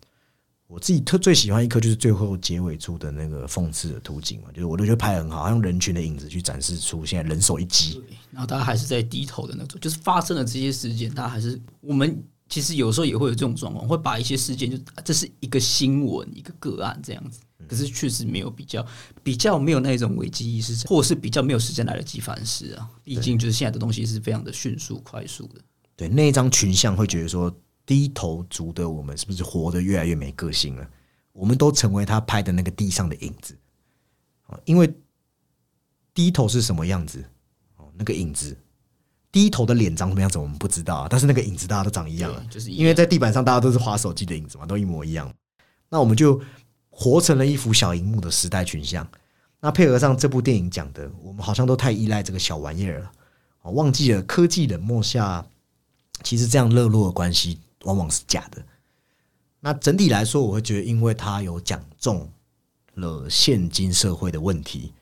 我自己特最喜欢一颗就是最后结尾处的那个讽刺的图景嘛，就是我都觉得拍得很好，他用人群的影子去展示出现在人手一机。然后大家还是在低头的那种，就是发生了这些事件，大家还是我们其实有时候也会有这种状况，会把一些事件就啊这是一个新闻一个个案这样子，可是确实没有比较比较没有那种危机意识，或是比较没有时间来得及反思啊。毕竟就是现在的东西是非常的迅速快速的。对那一张群像会觉得说，低头族的我们是不是活得越来越没个性了？我们都成为他拍的那个地上的影子哦，因为低头是什么样子哦，那个影子，低头的脸长什么样子我们不知道啊，但是那个影子大家都长一样了，就是因为在地板上大家都是滑手机的影子嘛，都一模一样。那我们就活成了一幅小荧幕的时代群像。那配合上这部电影讲的，我们好像都太依赖这个小玩意儿了，哦忘记了科技冷漠下，其实这样热络的关系往往是假的。那整体来说，我会觉得，因为它有讲中了现今社会的问题，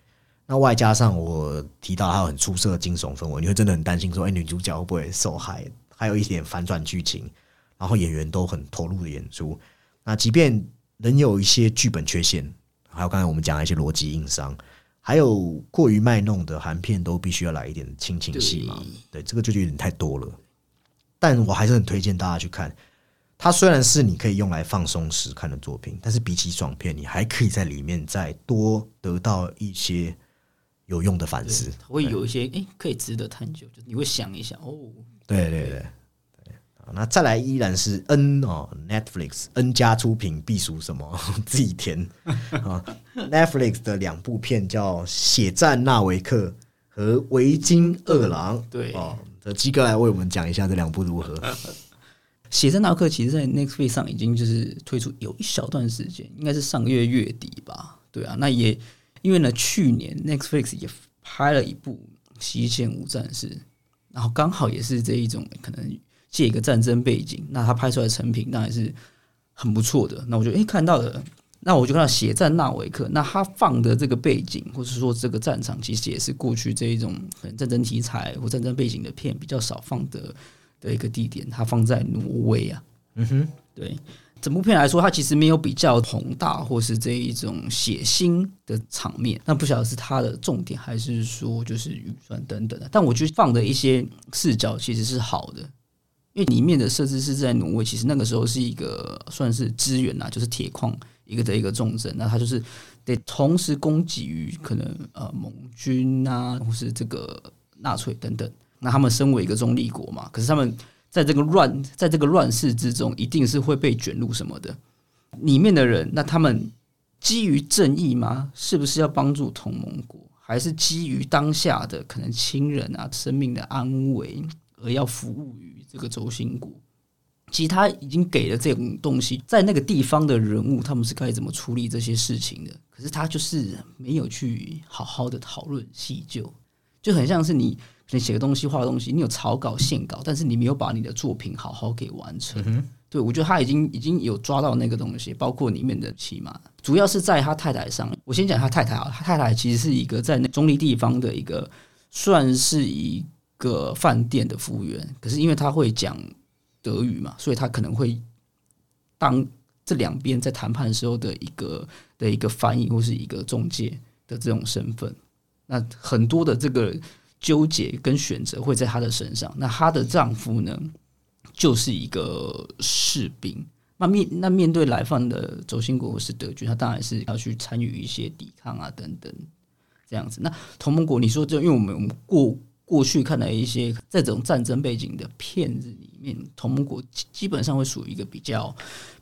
那外加上我提到它有很出色的惊悚氛围，你会真的很担心说，哎、女主角会不会受害？还有一点反转剧情，然后演员都很投入的演出。那即便仍有一些剧本缺陷，还有刚才我们讲的一些逻辑硬伤，还有过于卖弄的韩片，都必须要来一点亲情戏嘛？对，这个就有点太多了。但我还是很推荐大家去看。它虽然是你可以用来放松时看的作品，但是比起爽片，你还可以在里面再多得到一些有用的反思。它会有一些诶可以值得探究，就是你会想一想哦，对对对那再来依然是 N 哦，Netflix N 加出品必属什么 自己填啊？Netflix 的两部片叫《血战纳维克》和《维京二郎》。对哦，这鸡哥来为我们讲一下这两部如何？写真那克其实，在 Netflix 上已经就是推出有一小段时间，应该是上个月月底吧。对啊，那也因为呢，去年 Netflix 也拍了一部《西线无战事》，然后刚好也是这一种可能借一个战争背景，那他拍出来的成品当然是很不错的。那我就诶、看到了，那我就看到《血战纳维克》，那他放的这个背景，或是说这个战场，其实也是过去这一种可能战争题材或战争背景的片比较少放的。的一个地点，它放在挪威啊。嗯哼，对，整部片来说，它其实没有比较宏大或是这一种血腥的场面。那不晓得是它的重点，还是说就是预算等等的。但我觉得放的一些视角其实是好的，因为里面的设置是在挪威，其实那个时候是一个算是资源啊，就是铁矿一个的一个重镇。那他就是得同时供给于可能呃盟军啊，或是这个纳粹等等。那他们身为一个中立国嘛，可是他们在这个乱，在这个乱世之中，一定是会被卷入什么的。里面的人，那他们基于正义吗？是不是要帮助同盟国，还是基于当下的可能亲人啊生命的安危而要服务于这个轴心国？其实他已经给了这种东西，在那个地方的人物，他们是该怎么处理这些事情的？可是他就是没有去好好的讨论细究，就很像是你。你写个东西、画个东西，你有草稿、线稿，但是你没有把你的作品好好给完成。对我觉得他已经已经有抓到那个东西，包括里面的骑马，主要是在他太太上。我先讲他太太啊，他太太其实是一个在那中立地方的一个，算是一个饭店的服务员，可是因为他会讲德语嘛，所以他可能会当这两边在谈判的时候的一个的一个翻译或是一个中介的这种身份。那很多的这个纠结跟选择会在她的身上。那她的丈夫呢，就是一个士兵。那面那面对来犯的轴心国或是德军，他当然是要去参与一些抵抗啊等等这样子。那同盟国，你说这因为我们我们过过去看的一些在这种战争背景的片子里面，同盟国基本上会属于一个比较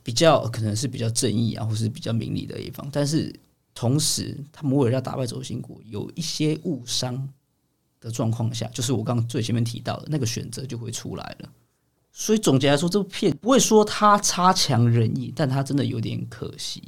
比较可能是比较正义啊，或是比较明理的一方，但是。同时，他们为了要打败轴心国，有一些误伤的状况下，就是我刚最前面提到的那个选择就会出来了。所以总结来说，这部片不会说它差强人意，但它真的有点可惜。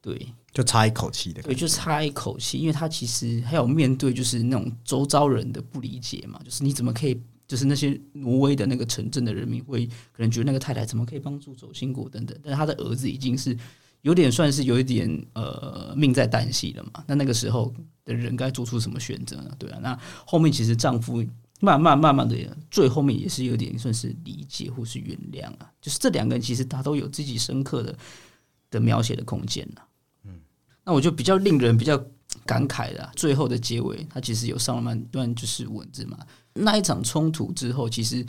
对，就差一口气的，对，就差一口气，因为他其实还有面对就是那种周遭人的不理解嘛，就是你怎么可以，就是那些挪威的那个城镇的人民会可能觉得那个太太怎么可以帮助走心国等等，但他的儿子已经是。有点算是有一点呃命在旦夕了嘛？那那个时候的人该做出什么选择呢？对啊，那后面其实丈夫慢慢慢慢的最后面也是有点算是理解或是原谅啊，就是这两个人其实他都有自己深刻的的描写的空间了。嗯，那我就比较令人比较感慨的最后的结尾，他其实有上了蛮段就是文字嘛。那一场冲突之后，其实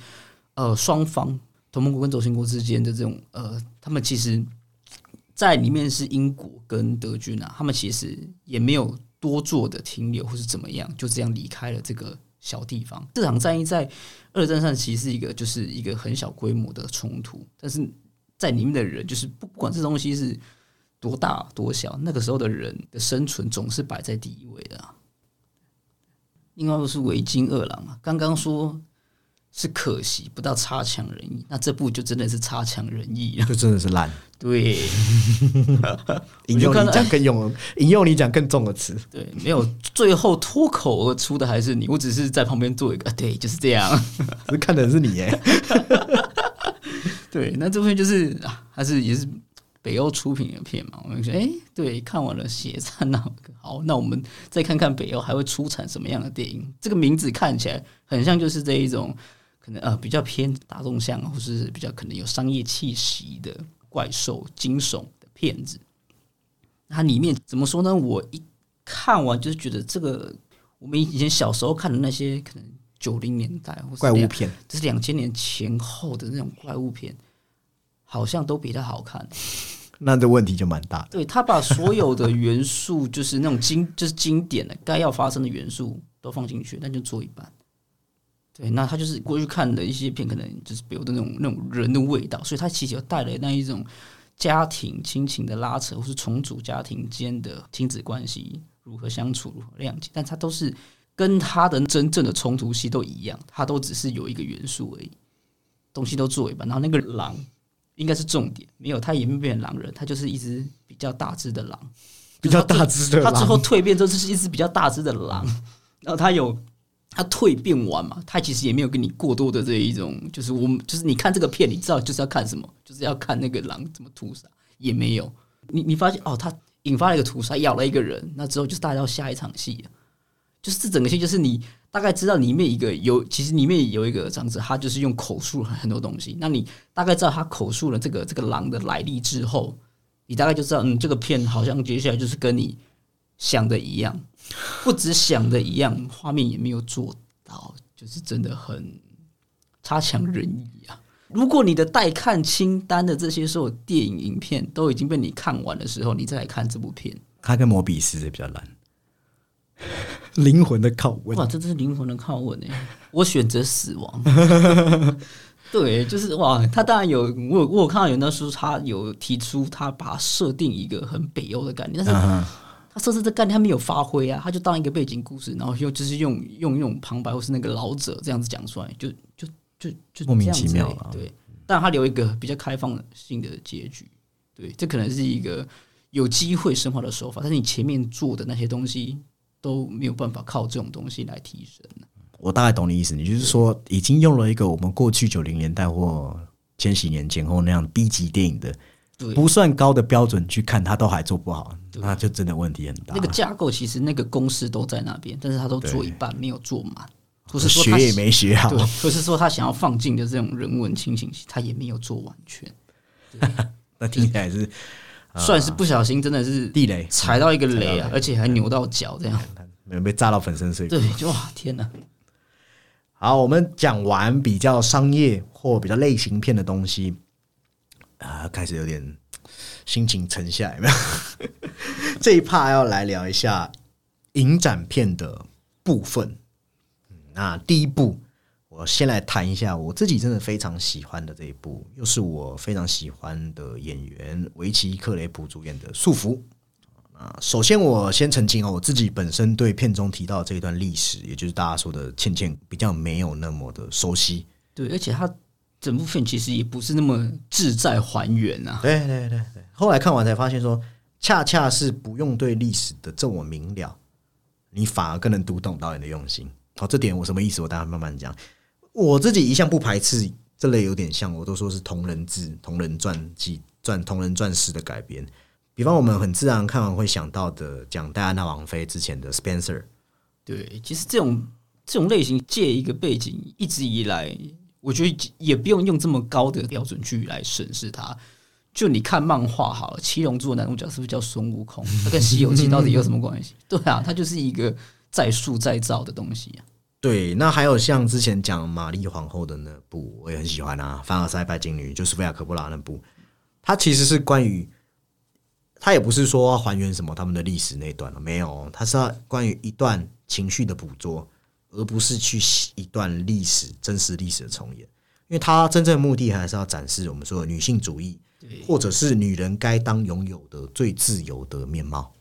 呃双方同盟国跟轴心国之间的这种呃，他们其实。在里面是英国跟德军啊，他们其实也没有多做的停留或是怎么样，就这样离开了这个小地方。这场战役在二战上其实是一个就是一个很小规模的冲突，但是在里面的人就是不管这东西是多大多小，那个时候的人的生存总是摆在第一位的。另外就是维京二郎啊，刚刚说。是可惜不到差强人意，那这部就真的是差强人意了，就真的是烂。对，引用你讲更用，引用你讲更重的词。对，没有最后脱口而出的还是你，我只是在旁边做一个，对，就是这样。是看的是你耶。对，那这部片就是啊，还是也是北欧出品的片嘛。我们说，哎，对，看完了《血战》那好，那我们再看看北欧还会出产什么样的电影。这个名字看起来很像就是这一种。可能呃比较偏大众向，或是比较可能有商业气息的怪兽惊悚的片子。它里面怎么说呢？我一看完就是觉得这个我们以前小时候看的那些可能九零年代或怪物片，这是两千年前后的那种怪物片，好像都比他好看。那这问题就蛮大的。对他把所有的元素，就是那种经 就是经典的该要发生的元素都放进去，那就做一半。对，那他就是过去看的一些片，可能就是比如的那种那种人的味道，所以他其实有带来那一种家庭亲情的拉扯，或是重组家庭间的亲子关系如何相处、如何谅解，但他都是跟他的真正的冲突戏都一样，他都只是有一个元素而已，东西都做一半。然后那个狼应该是重点，没有他也没变成狼人，他就是一只比较大只的狼，比较大只的，他最后蜕变之后是一只比较大只的狼，然后他有。他蜕变完嘛，他其实也没有跟你过多的这一种，就是我们就是你看这个片，你知道就是要看什么，就是要看那个狼怎么屠杀，也没有。你你发现哦，他引发了一个屠杀，咬了一个人，那之后就是大家要下一场戏就是这整个戏，就是你大概知道里面一个有，其实里面有一个这样子，他就是用口述很多东西。那你大概知道他口述了这个这个狼的来历之后，你大概就知道，嗯，这个片好像接下来就是跟你想的一样。不止想的一样，画面也没有做到，就是真的很差强人意啊！如果你的待看清单的这些所有电影影片都已经被你看完的时候，你再来看这部片，它跟摩比斯比较烂。灵魂的拷问，哇，这真是灵魂的拷问哎！我选择死亡。对，就是哇，他当然有，我我有看到有那书，他有提出他把设定一个很北欧的概念，但是他。设置这概念他没有发挥啊，他就当一个背景故事，然后又就是用用那种旁白或是那个老者这样子讲出来，就就就就莫名其妙了。对，但他留一个比较开放性的结局，对，这可能是一个有机会深化的手法，但是你前面做的那些东西都没有办法靠这种东西来提升。我大概懂你意思，你就是说已经用了一个我们过去九零年代或千禧年前后那样 B 级电影的对。不算高的标准去看，他都还做不好，那就真的问题很大。那个架构其实那个公式都在那边，但是他都做一半，没有做满，或是说学也没学好。对，，或是说他想要放进的这种人文清醒戏，他也没有做完全，那听起来是算是不小心真的是地雷，踩到一个雷，啊而且还扭到脚这样。没有被炸到粉身碎骨。对，就哇天哪！好，我们讲完比较商业或比较类型片的东西，啊、开始有点心情沉下来，有没有？这一趴要来聊一下影展片的部分。嗯那第一部，我先来谈一下我自己真的非常喜欢的这一部，又是我非常喜欢的演员维奇·克雷普主演的《束缚》。啊，首先我先澄清哦，我自己本身对片中提到这一段历史，也就是大家说的倩倩，比较没有那么的熟悉。对，而且他整部片其实也不是那么志在还原啊。对对对对，后来看完才发现说，恰恰是不用对历史的这么明了，你反而更能读懂导演的用心。好，这点我什么意思？我待会慢慢讲。我自己一向不排斥这类有点像，我都说是同人志、同人传记、传同人传式的改编。比方我们很自然看完会想到的，讲戴安娜王妃之前的 Spencer，对，其实这种这种类型借一个背景，一直以来，我觉得也不用用这么高的标准去来审视它。就你看漫画好了，《七龙珠》的男主角是不是叫孙悟空？他跟《西游记》到底有什么关系？对啊，他就是一个再塑再造的东西啊。对，那还有像之前讲玛丽皇后的那部，我也很喜欢啊，《凡尔赛拜金女》就是菲亚科布拉那部，它其实是关于，它也不是说还原什么他们的历史那一段了，没有，它是要关于一段情绪的捕捉，而不是去写一段历史真实历史的重演，因为它真正的目的还是要展示我们说的女性主义，或者是女人该当拥有的最自由的面貌。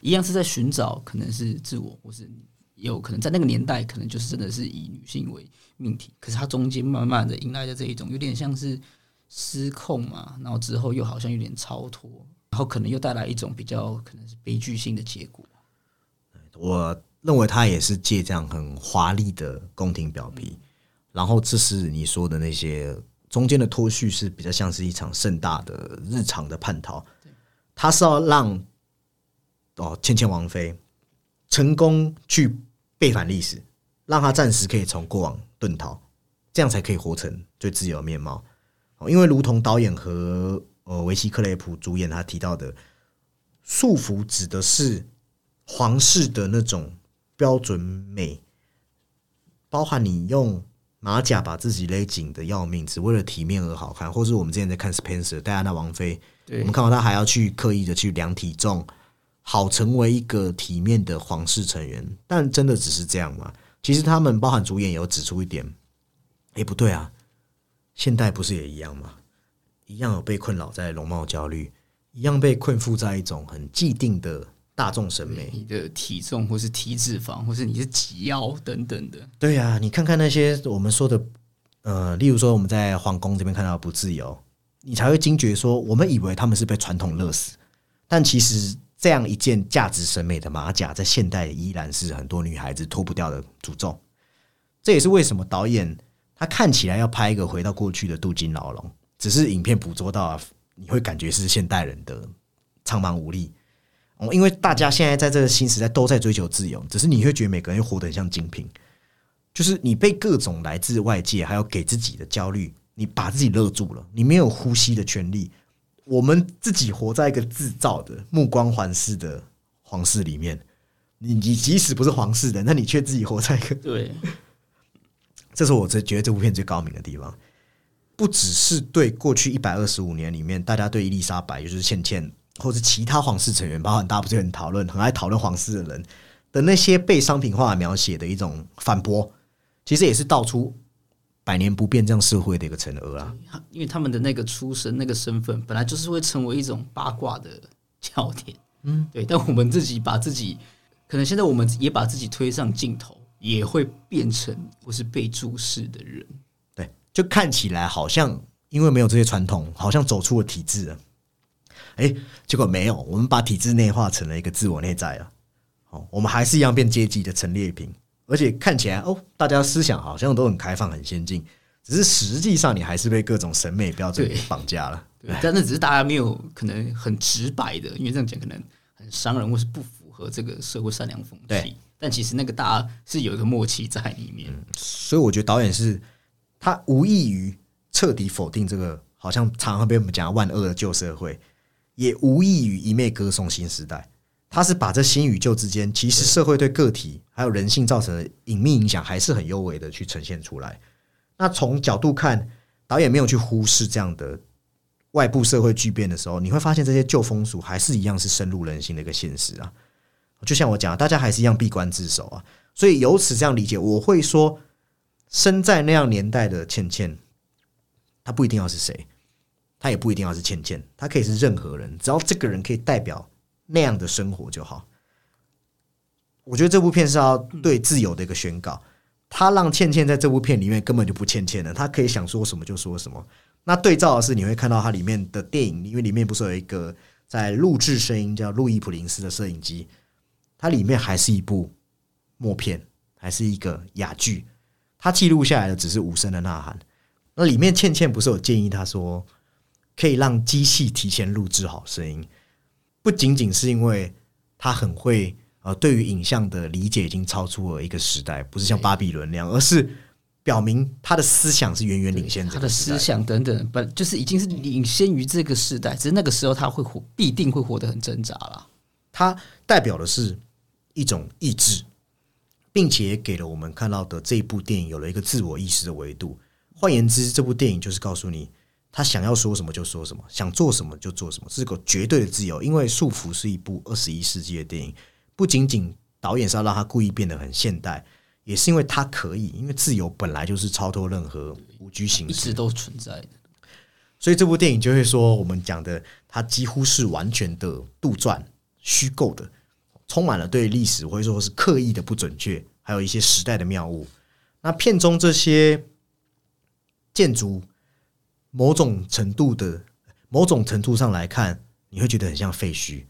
一样是在寻找可能是自我，或是有可能在那个年代，可能就是真的是以女性为命题。可是它中间慢慢的迎来的这一种，有点像是失控嘛，然后之后又好像有点超脱，然后可能又带来一种比较可能是悲剧性的结果。我认为他也是借这样很华丽的宫廷表皮，然后这是你说的那些中间的脱序是比较像是一场盛大的日常的叛逃，他是要让哦倩倩王妃成功去背反历史，让他暂时可以从过往遁逃，这样才可以活成最自由的面貌。哦，因为如同导演和呃维西克雷普主演他提到的，束缚指的是皇室的那种标准美，包含你用马甲把自己勒紧的要命，只为了体面而好看，或是我们之前在看 Spencer 戴安娜王妃，我们看到她还要去刻意的去量体重，好成为一个体面的皇室成员。但真的只是这样吗？其实他们包含主演有指出一点，诶，不对啊，现代不是也一样吗？一样有被困扰在容貌焦虑，一样被困缚在一种很既定的大众审美。你的体重，或是体脂肪，或是你是几腰等等的，对呀、你看看那些我们说的，呃，例如说我们在皇宫这边看到不自由，你才会惊觉说，我们以为他们是被传统勒死，但其实这样一件价值审美的马甲，在现代依然是很多女孩子脱不掉的诅咒。这也是为什么导演他看起来要拍一个回到过去的镀金牢笼，只是影片捕捉到啊，你会感觉是现代人的苍茫无力。哦，因为大家现在在这个新时代都在追求自由，只是你会觉得每个人活得很像精品，就是你被各种来自外界还有给自己的焦虑，你把自己勒住了，你没有呼吸的权利。我们自己活在一个制造的目光环视的皇室里面，你你即使不是皇室的，那你却自己活在一个对，这是我这觉得这部片最高明的地方，不只是对过去一百二十五年里面，大家对伊丽莎白，也就是倩倩，或是其他皇室成员，包含大家不是很讨论、很爱讨论皇室的人的那些被商品化描写的一种反驳，其实也是道出百年不变这样社会的一个惩恶啊。因为他们的那个出身、那个身份，本来就是会成为一种八卦的焦点。嗯，对。但我们自己把自己，可能现在我们也把自己推上镜头，也会变成或是被注视的人。对，就看起来好像因为没有这些传统，好像走出了体制了。哎，结果没有，我们把体制内化成了一个自我内在了。哦，我们还是一样变阶级的陈列品，而且看起来哦，大家思想好像都很开放、很先进，只是实际上你还是被各种审美标准绑架了。对，但那只是大家没有可能很直白的，因为这样讲可能很伤人，或是不符合这个社会善良风对气。但其实那个大家是有一个默契在里面。所以我觉得导演是他无异于彻底否定这个好像常常被我们讲万恶的旧社会，也无异于一昧歌颂新时代。他是把这新与旧之间，其实社会对个体还有人性造成的隐秘影响，还是很优微的去呈现出来。那从角度看，导演没有去忽视这样的外部社会巨变的时候，你会发现这些旧风俗还是一样是深入人心的一个现实啊。就像我讲，大家还是一样闭关自守啊。所以由此这样理解，我会说，生在那样年代的倩倩，她不一定要是谁，她也不一定要是倩倩，她可以是任何人，只要这个人可以代表那样的生活就好。我觉得这部片是要对自由的一个宣告，他让倩倩在这部片里面根本就不倩倩的，她可以想说什么就说什么。那对照的是，你会看到它里面的电影，因为里面不是有一个在录制声音叫路易普林斯的摄影机，它里面还是一部默片，还是一个哑剧，它记录下来的只是无声的呐喊。那里面倩倩不是有建议他说，可以让机器提前录制好声音，不仅仅是因为他很会呃，对于影像的理解已经超出了一个时代，不是像巴比伦那样，而是表明他的思想是远远领先他的这个时代思想等等，本就是已经是领先于这个时代，只是那个时候他会活，必定会活得很挣扎啦。它代表的是一种意志，并且给了我们看到的这一部电影有了一个自我意识的维度。换言之，这部电影就是告诉你，他想要说什么就说什么，想做什么就做什么，是个绝对的自由。因为《束缚》是一部二十一世纪的电影，不仅仅导演是要让他故意变得很现代，也是因为他可以，因为自由本来就是超脱任何无拘形式一直都存在的。所以这部电影就会说，我们讲的它几乎是完全的杜撰、虚构的，充满了对历史或者说是刻意的不准确，还有一些时代的谬误。那片中这些建筑，某种程度的某种程度上来看，你会觉得很像废墟。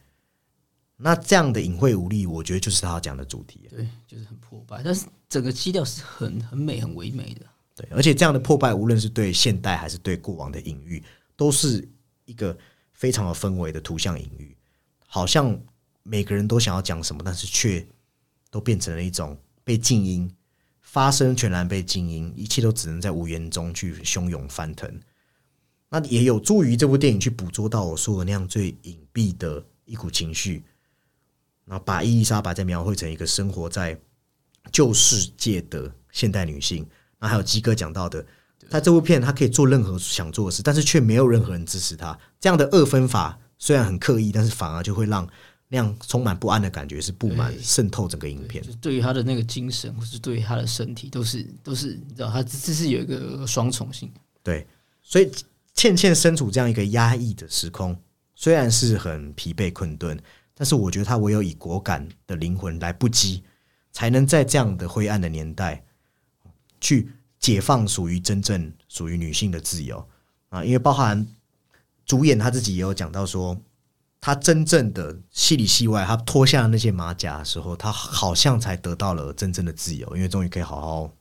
那这样的隐晦无力，我觉得就是他要讲的主题。对，就是很破败，但是整个基调是很很美、很唯美的。对，而且这样的破败，无论是对现代还是对过往的隐喻，都是一个非常有氛围的图像隐喻。好像每个人都想要讲什么，但是却都变成了一种被静音，发声全然被静音，一切都只能在无言中去汹涌翻腾。那也有助于这部电影去捕捉到我说的那样最隐蔽的一股情绪，然后把伊丽莎白再描绘成一个生活在旧世界的现代女性。那还有鸡哥讲到的，在这部片他可以做任何想做的事，但是却没有任何人支持他。这样的二分法虽然很刻意，但是反而就会让那样充满不安的感觉是布满渗透整个影片。就对于他的那个精神，或是对于他的身体，都是都是你知道，他这这是有一个双重性。对，所以倩倩身处这样一个压抑的时空，虽然是很疲惫困顿，但是我觉得她唯有以果敢的灵魂来不羁，才能在这样的灰暗的年代，去解放属于真正属于女性的自由啊！因为包含主演他自己也有讲到说，他真正的戏里戏外，他脱下那些马甲的时候，他好像才得到了真正的自由，因为终于可以好好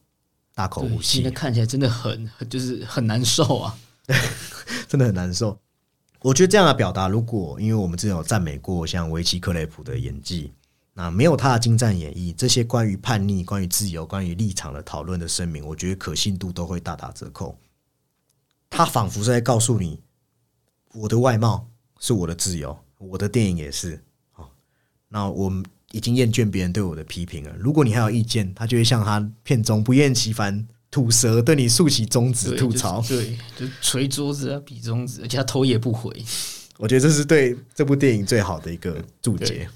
大口呼吸那。看起来真的很就是很难受啊。真的很难受。我觉得这样的表达，如果因为我们之前有赞美过像维基克雷普的演技，那没有他的精湛演绎，这些关于叛逆、关于自由、关于立场的讨论的声明，我觉得可信度都会大打折扣。他仿佛是在告诉你，我的外貌是我的自由，我的电影也是。好，那我们已经厌倦别人对我的批评了。如果你还有意见，他就会像他片中不厌其烦吐舌，对你竖起中指吐槽。就是对，就捶桌子啊，比中指，而且他头也不回。我觉得这是对这部电影最好的一个注解。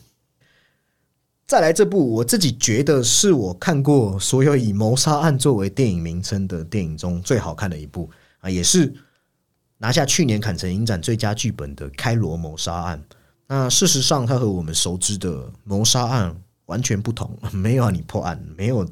再来这部，我自己觉得是我看过所有以谋杀案作为电影名称的电影中最好看的一部啊，也是拿下去年坎城影展最佳剧本的《开罗谋杀案》。那事实上，它和我们熟知的谋杀案完全不同，没有让你破案，没有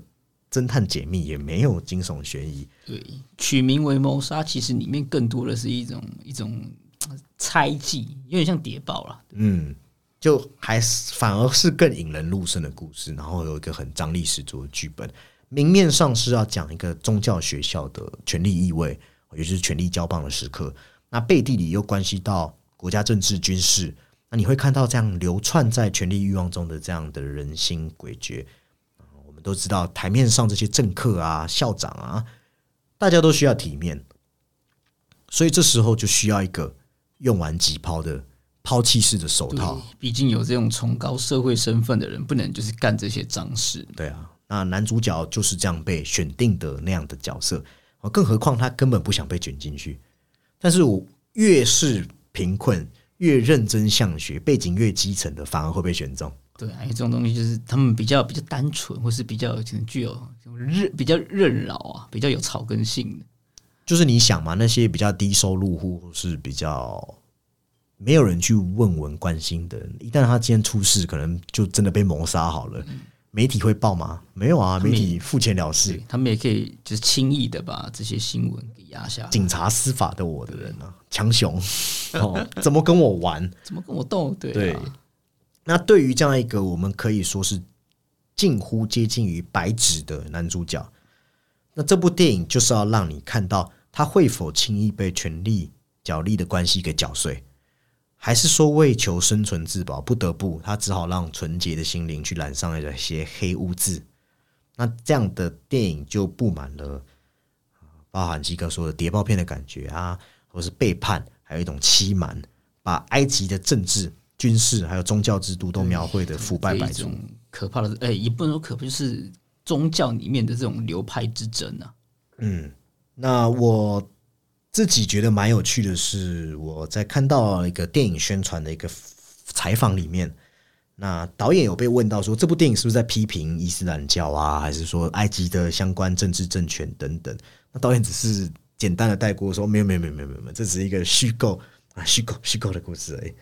侦探解密，也没有惊悚悬疑，对，取名为谋杀，其实里面更多的是一种一种呃猜忌，有点像谍报了。嗯，就还是反而是更引人入胜的故事，然后有一个很张力十足的剧本。明面上是要讲一个宗教学校的权力意味，也就是权力交棒的时刻。那背地里又关系到国家政治、军事。那你会看到这样流窜在权力欲望中的这样的人心诡谲。都知道，台面上这些政客啊、校长啊，大家都需要体面，所以这时候就需要一个用完即抛的抛弃式的手套。毕竟有这种崇高社会身份的人，不能就是干这些脏事。对啊。那男主角就是这样被选定的那样的角色，更何况他根本不想被卷进去。但是我越是贫困，越认真向学，背景越基层的，反而会被选中。对啊，因为这种东西就是他们比较比较单纯，或是比较可能具有韧比较任劳啊，比较有草根性的。就是你想嘛，那些比较低收入户，或是比较没有人去问闻关心的人，一旦他今天出事，可能就真的被谋杀好了。媒体会报吗？没有啊，媒体付钱了事，他们也可以就是轻易的把这些新闻给压下。警察、司法的我的人啊，强雄 哦，怎么跟我玩？怎么跟我斗？对。那对于这样一个我们可以说是近乎接近于白纸的男主角，那这部电影就是要让你看到他会否轻易被权力角力的关系给搅碎。还是说为求生存自保，不得不他只好让纯洁的心灵去染上了一些黑污渍。那这样的电影就布满了包含基哥说的谍报片的感觉啊，或是背叛，还有一种欺瞒，把埃及的政治、军事还有宗教制度都描绘的腐败百出，可怕的哎，也不能说可怕，就是宗教里面的这种流派之争啊。嗯，那我。自己觉得蛮有趣的是，我在看到一个电影宣传的一个采访里面，那导演有被问到说，这部电影是不是在批评伊斯兰教啊，还是说埃及的相关政治政权等等？那导演只是简单的带过说，没有没有没有没有没有，这只是一个虚构啊虚构虚构的故事而已。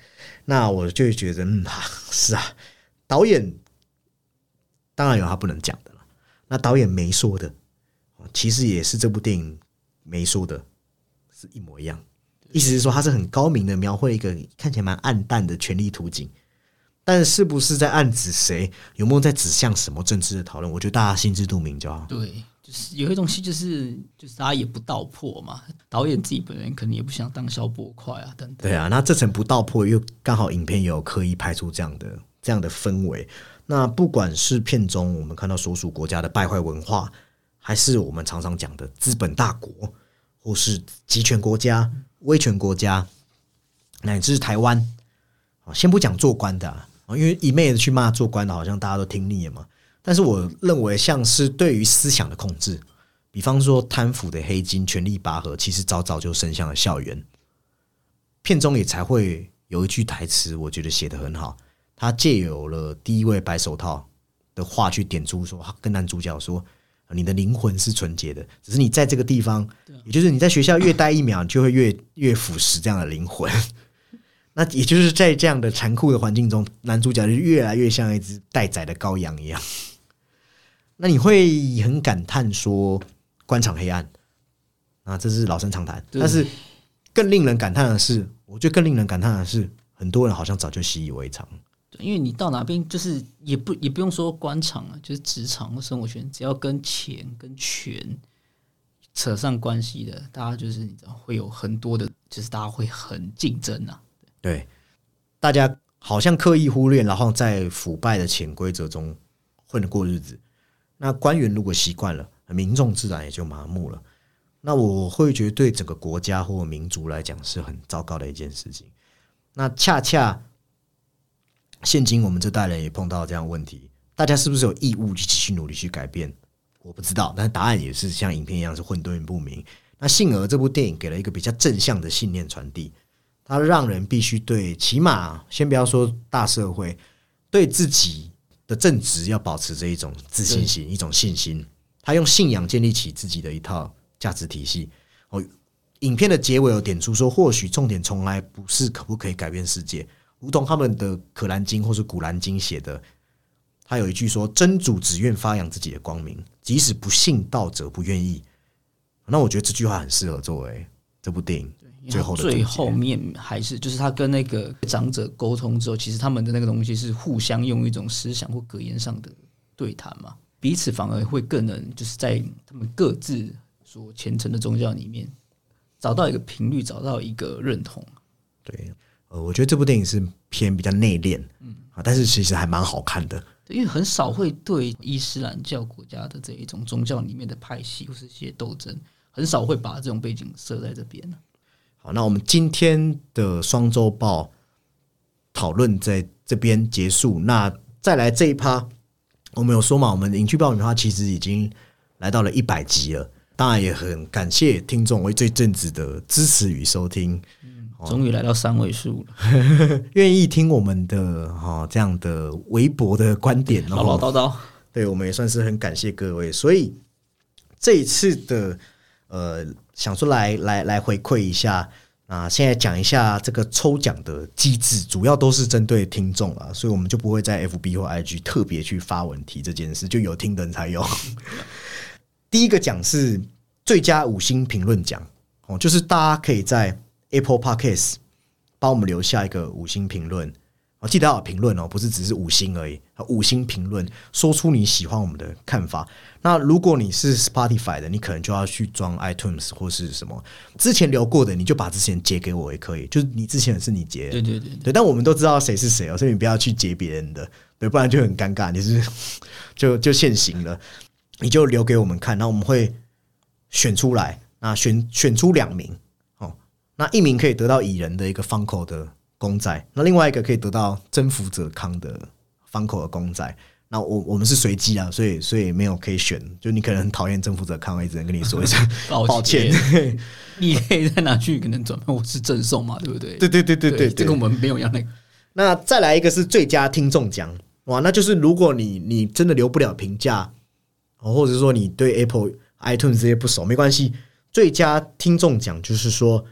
那我就觉得，嗯，是啊，导演当然有他不能讲的了。那导演没说的，其实也是这部电影没说的。是一模一样，意思是说他是很高明的描绘一个看起来蛮暗淡的权力图景，但是不是在暗指谁，有没有在指向什么政治的讨论？我觉得大家心知肚明就好。对，就是有些东西就是就是大家也不道破嘛，导演自己本人可能也不想当小波块啊等等。对啊，那这层不道破，又刚好影片也有刻意拍出这样的这样的氛围。那不管是片中我们看到所属国家的败坏文化，还是我们常常讲的资本大国。或是集权国家、威权国家，乃至台湾啊，先不讲做官的啊，因为一昧的去骂做官的，好像大家都听腻了嘛。但是我认为，像是对于思想的控制，比方说贪腐的黑金、权力拔河，其实早早就伸向了校园。片中也才会有一句台词，我觉得写得很好。他借有了第一位白手套的话去点出，说跟男主角说。你的灵魂是纯洁的，只是你在这个地方，也就是你在学校越待一秒，就会越越腐蚀这样的灵魂。那也就是在这样的残酷的环境中，男主角就越来越像一只待宰的羔羊一样。那你会很感叹说，官场黑暗啊，这是老生常谈。但是更令人感叹的是，我觉得更令人感叹的是，很多人好像早就习以为常。因为你到哪边就是也不也不用说官场啊，就是职场或生活圈，只要跟钱跟权扯上关系的，大家就是你知道会有很多的，就是大家会很竞争啊。对，大家好像刻意忽略，然后在腐败的潜规则中混着过日子。那官员如果习惯了，民众自然也就麻木了。那我会觉得对整个国家或民族来讲是很糟糕的一件事情。那恰恰。现今我们这代人也碰到这样问题，大家是不是有义务去继续努力去改变？我不知道，但答案也是像影片一样是混沌不明。那幸而这部电影给了一个比较正向的信念传递，它让人必须对起码先不要说大社会，对自己的正直要保持着一种自信心、一种信心。他用信仰建立起自己的一套价值体系。哦，影片的结尾有点出说，或许重点从来不是可不可以改变世界。如同他们的《可兰经》或是《古兰经》写的，他有一句说：“真主只愿发扬自己的光明，即使不信道者不愿意。”那我觉得这句话很适合作为这部电影最后最后面，还是就是他跟那个长者沟通之后，其实他们的那个东西是互相用一种思想或格言上的对谈嘛。彼此反而会更能就是在他们各自所虔诚的宗教里面找到一个频率，找到一个认同。对，呃，我觉得这部电影是偏比较内敛，嗯啊，但是其实还蛮好看的。因为很少会对伊斯兰教国家的这一种宗教里面的派系或是一些斗争，很少会把这种背景设在这边好，那我们今天的双周报讨论在这边结束。那再来这一趴，我们有说嘛？我们影剧爆米花其实已经来到了一百集了，当然也很感谢听众为这阵子的支持与收听。终于来到三位数了，愿意听我们的哈这样的微博的观点，唠唠叨叨，对我们也算是很感谢各位。所以这一次的呃，想出来来来回馈一下啊，现在讲一下这个抽奖的机制，主要都是针对听众啊，所以我们就不会在 FB 或 IG 特别去发文提这件事，就有听的人才有。第一个奖是最佳五星评论奖哦，就是大家可以在。Apple Podcast 帮我们留下一个五星评论，哦，记得要评论哦，不是只是五星而已，五星评论，说出你喜欢我们的看法。那如果你是 Spotify 的，你可能就要去装 iTunes 或是什么，之前留过的，你就把之前截给我也可以，就是你之前是你截，对对对对，但我们都知道谁是谁哦，所以你不要去截别人的，对，不然就很尴尬，你是就就现行了，你就留给我们看，那我们会选出来，那选选出两名哦。那一名可以得到蚁人的一个方口的公仔，那另外一个可以得到征服者康的方口的公仔。那我我们是随机啊，所以所以没有可以选。就你可能很讨厌征服者康，我只能跟你说一声 抱歉。你可以再拿去可能转换我是赠送嘛，对不对？对对对对对，这个我们没有要那个。那再来一个是最佳听众奖，哇，那就是如果你你真的留不了评价，或者说你对 Apple iTunes 这些不熟，没关系。最佳听众奖就是说。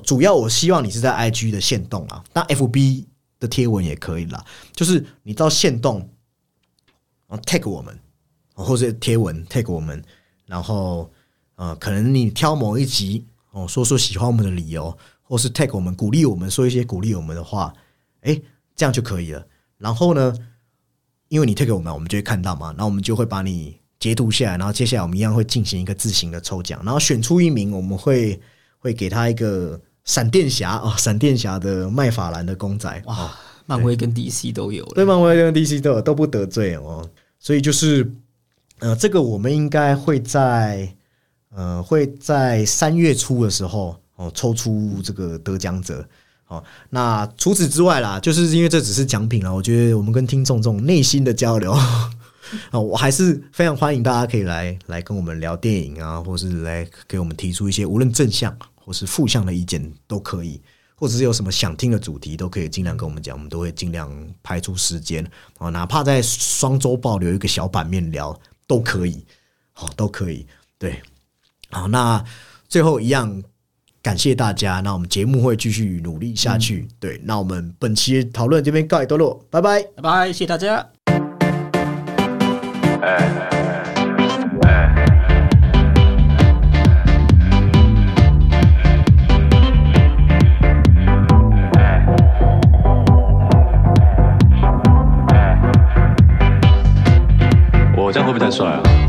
主要我希望你是在 IG 的线动啊，那 FB 的贴文也可以啦。就是你到线动，啊 tag 我们，或者贴文 tag 我们，然后呃，可能你挑某一集哦，说说喜欢我们的理由，或是 tag 我们，鼓励我们说一些鼓励我们的话，哎，这样就可以了。然后呢，因为你 tag 我们，我们就会看到嘛，那我们就会把你截图下来，然后接下来我们一样会进行一个自行的抽奖，然后选出一名，我们会。会给他一个闪电侠哦，闪电侠的麦法兰的公仔哇，漫威跟 DC 都有，对，漫威跟 DC 都有，都不得罪哦。所以就是，呃，这个我们应该会在呃会在三月初的时候哦抽出这个得奖者。哦，那除此之外啦，就是因为这只是奖品了，我觉得我们跟听众这种内心的交流啊，我还是非常欢迎大家可以来来跟我们聊电影啊，或是来给我们提出一些无论正向。或是负向的意见都可以，或者是有什么想听的主题都可以尽量跟我们讲，我们都会尽量排出时间哦，哪怕在双周报留一个小版面聊都可以，好都可以。对，好，那最后一样感谢大家，那我们节目会继续努力下去。对，那我们本期讨论这边告一段落，拜拜，拜拜，谢谢大家。这会不会太帅啊？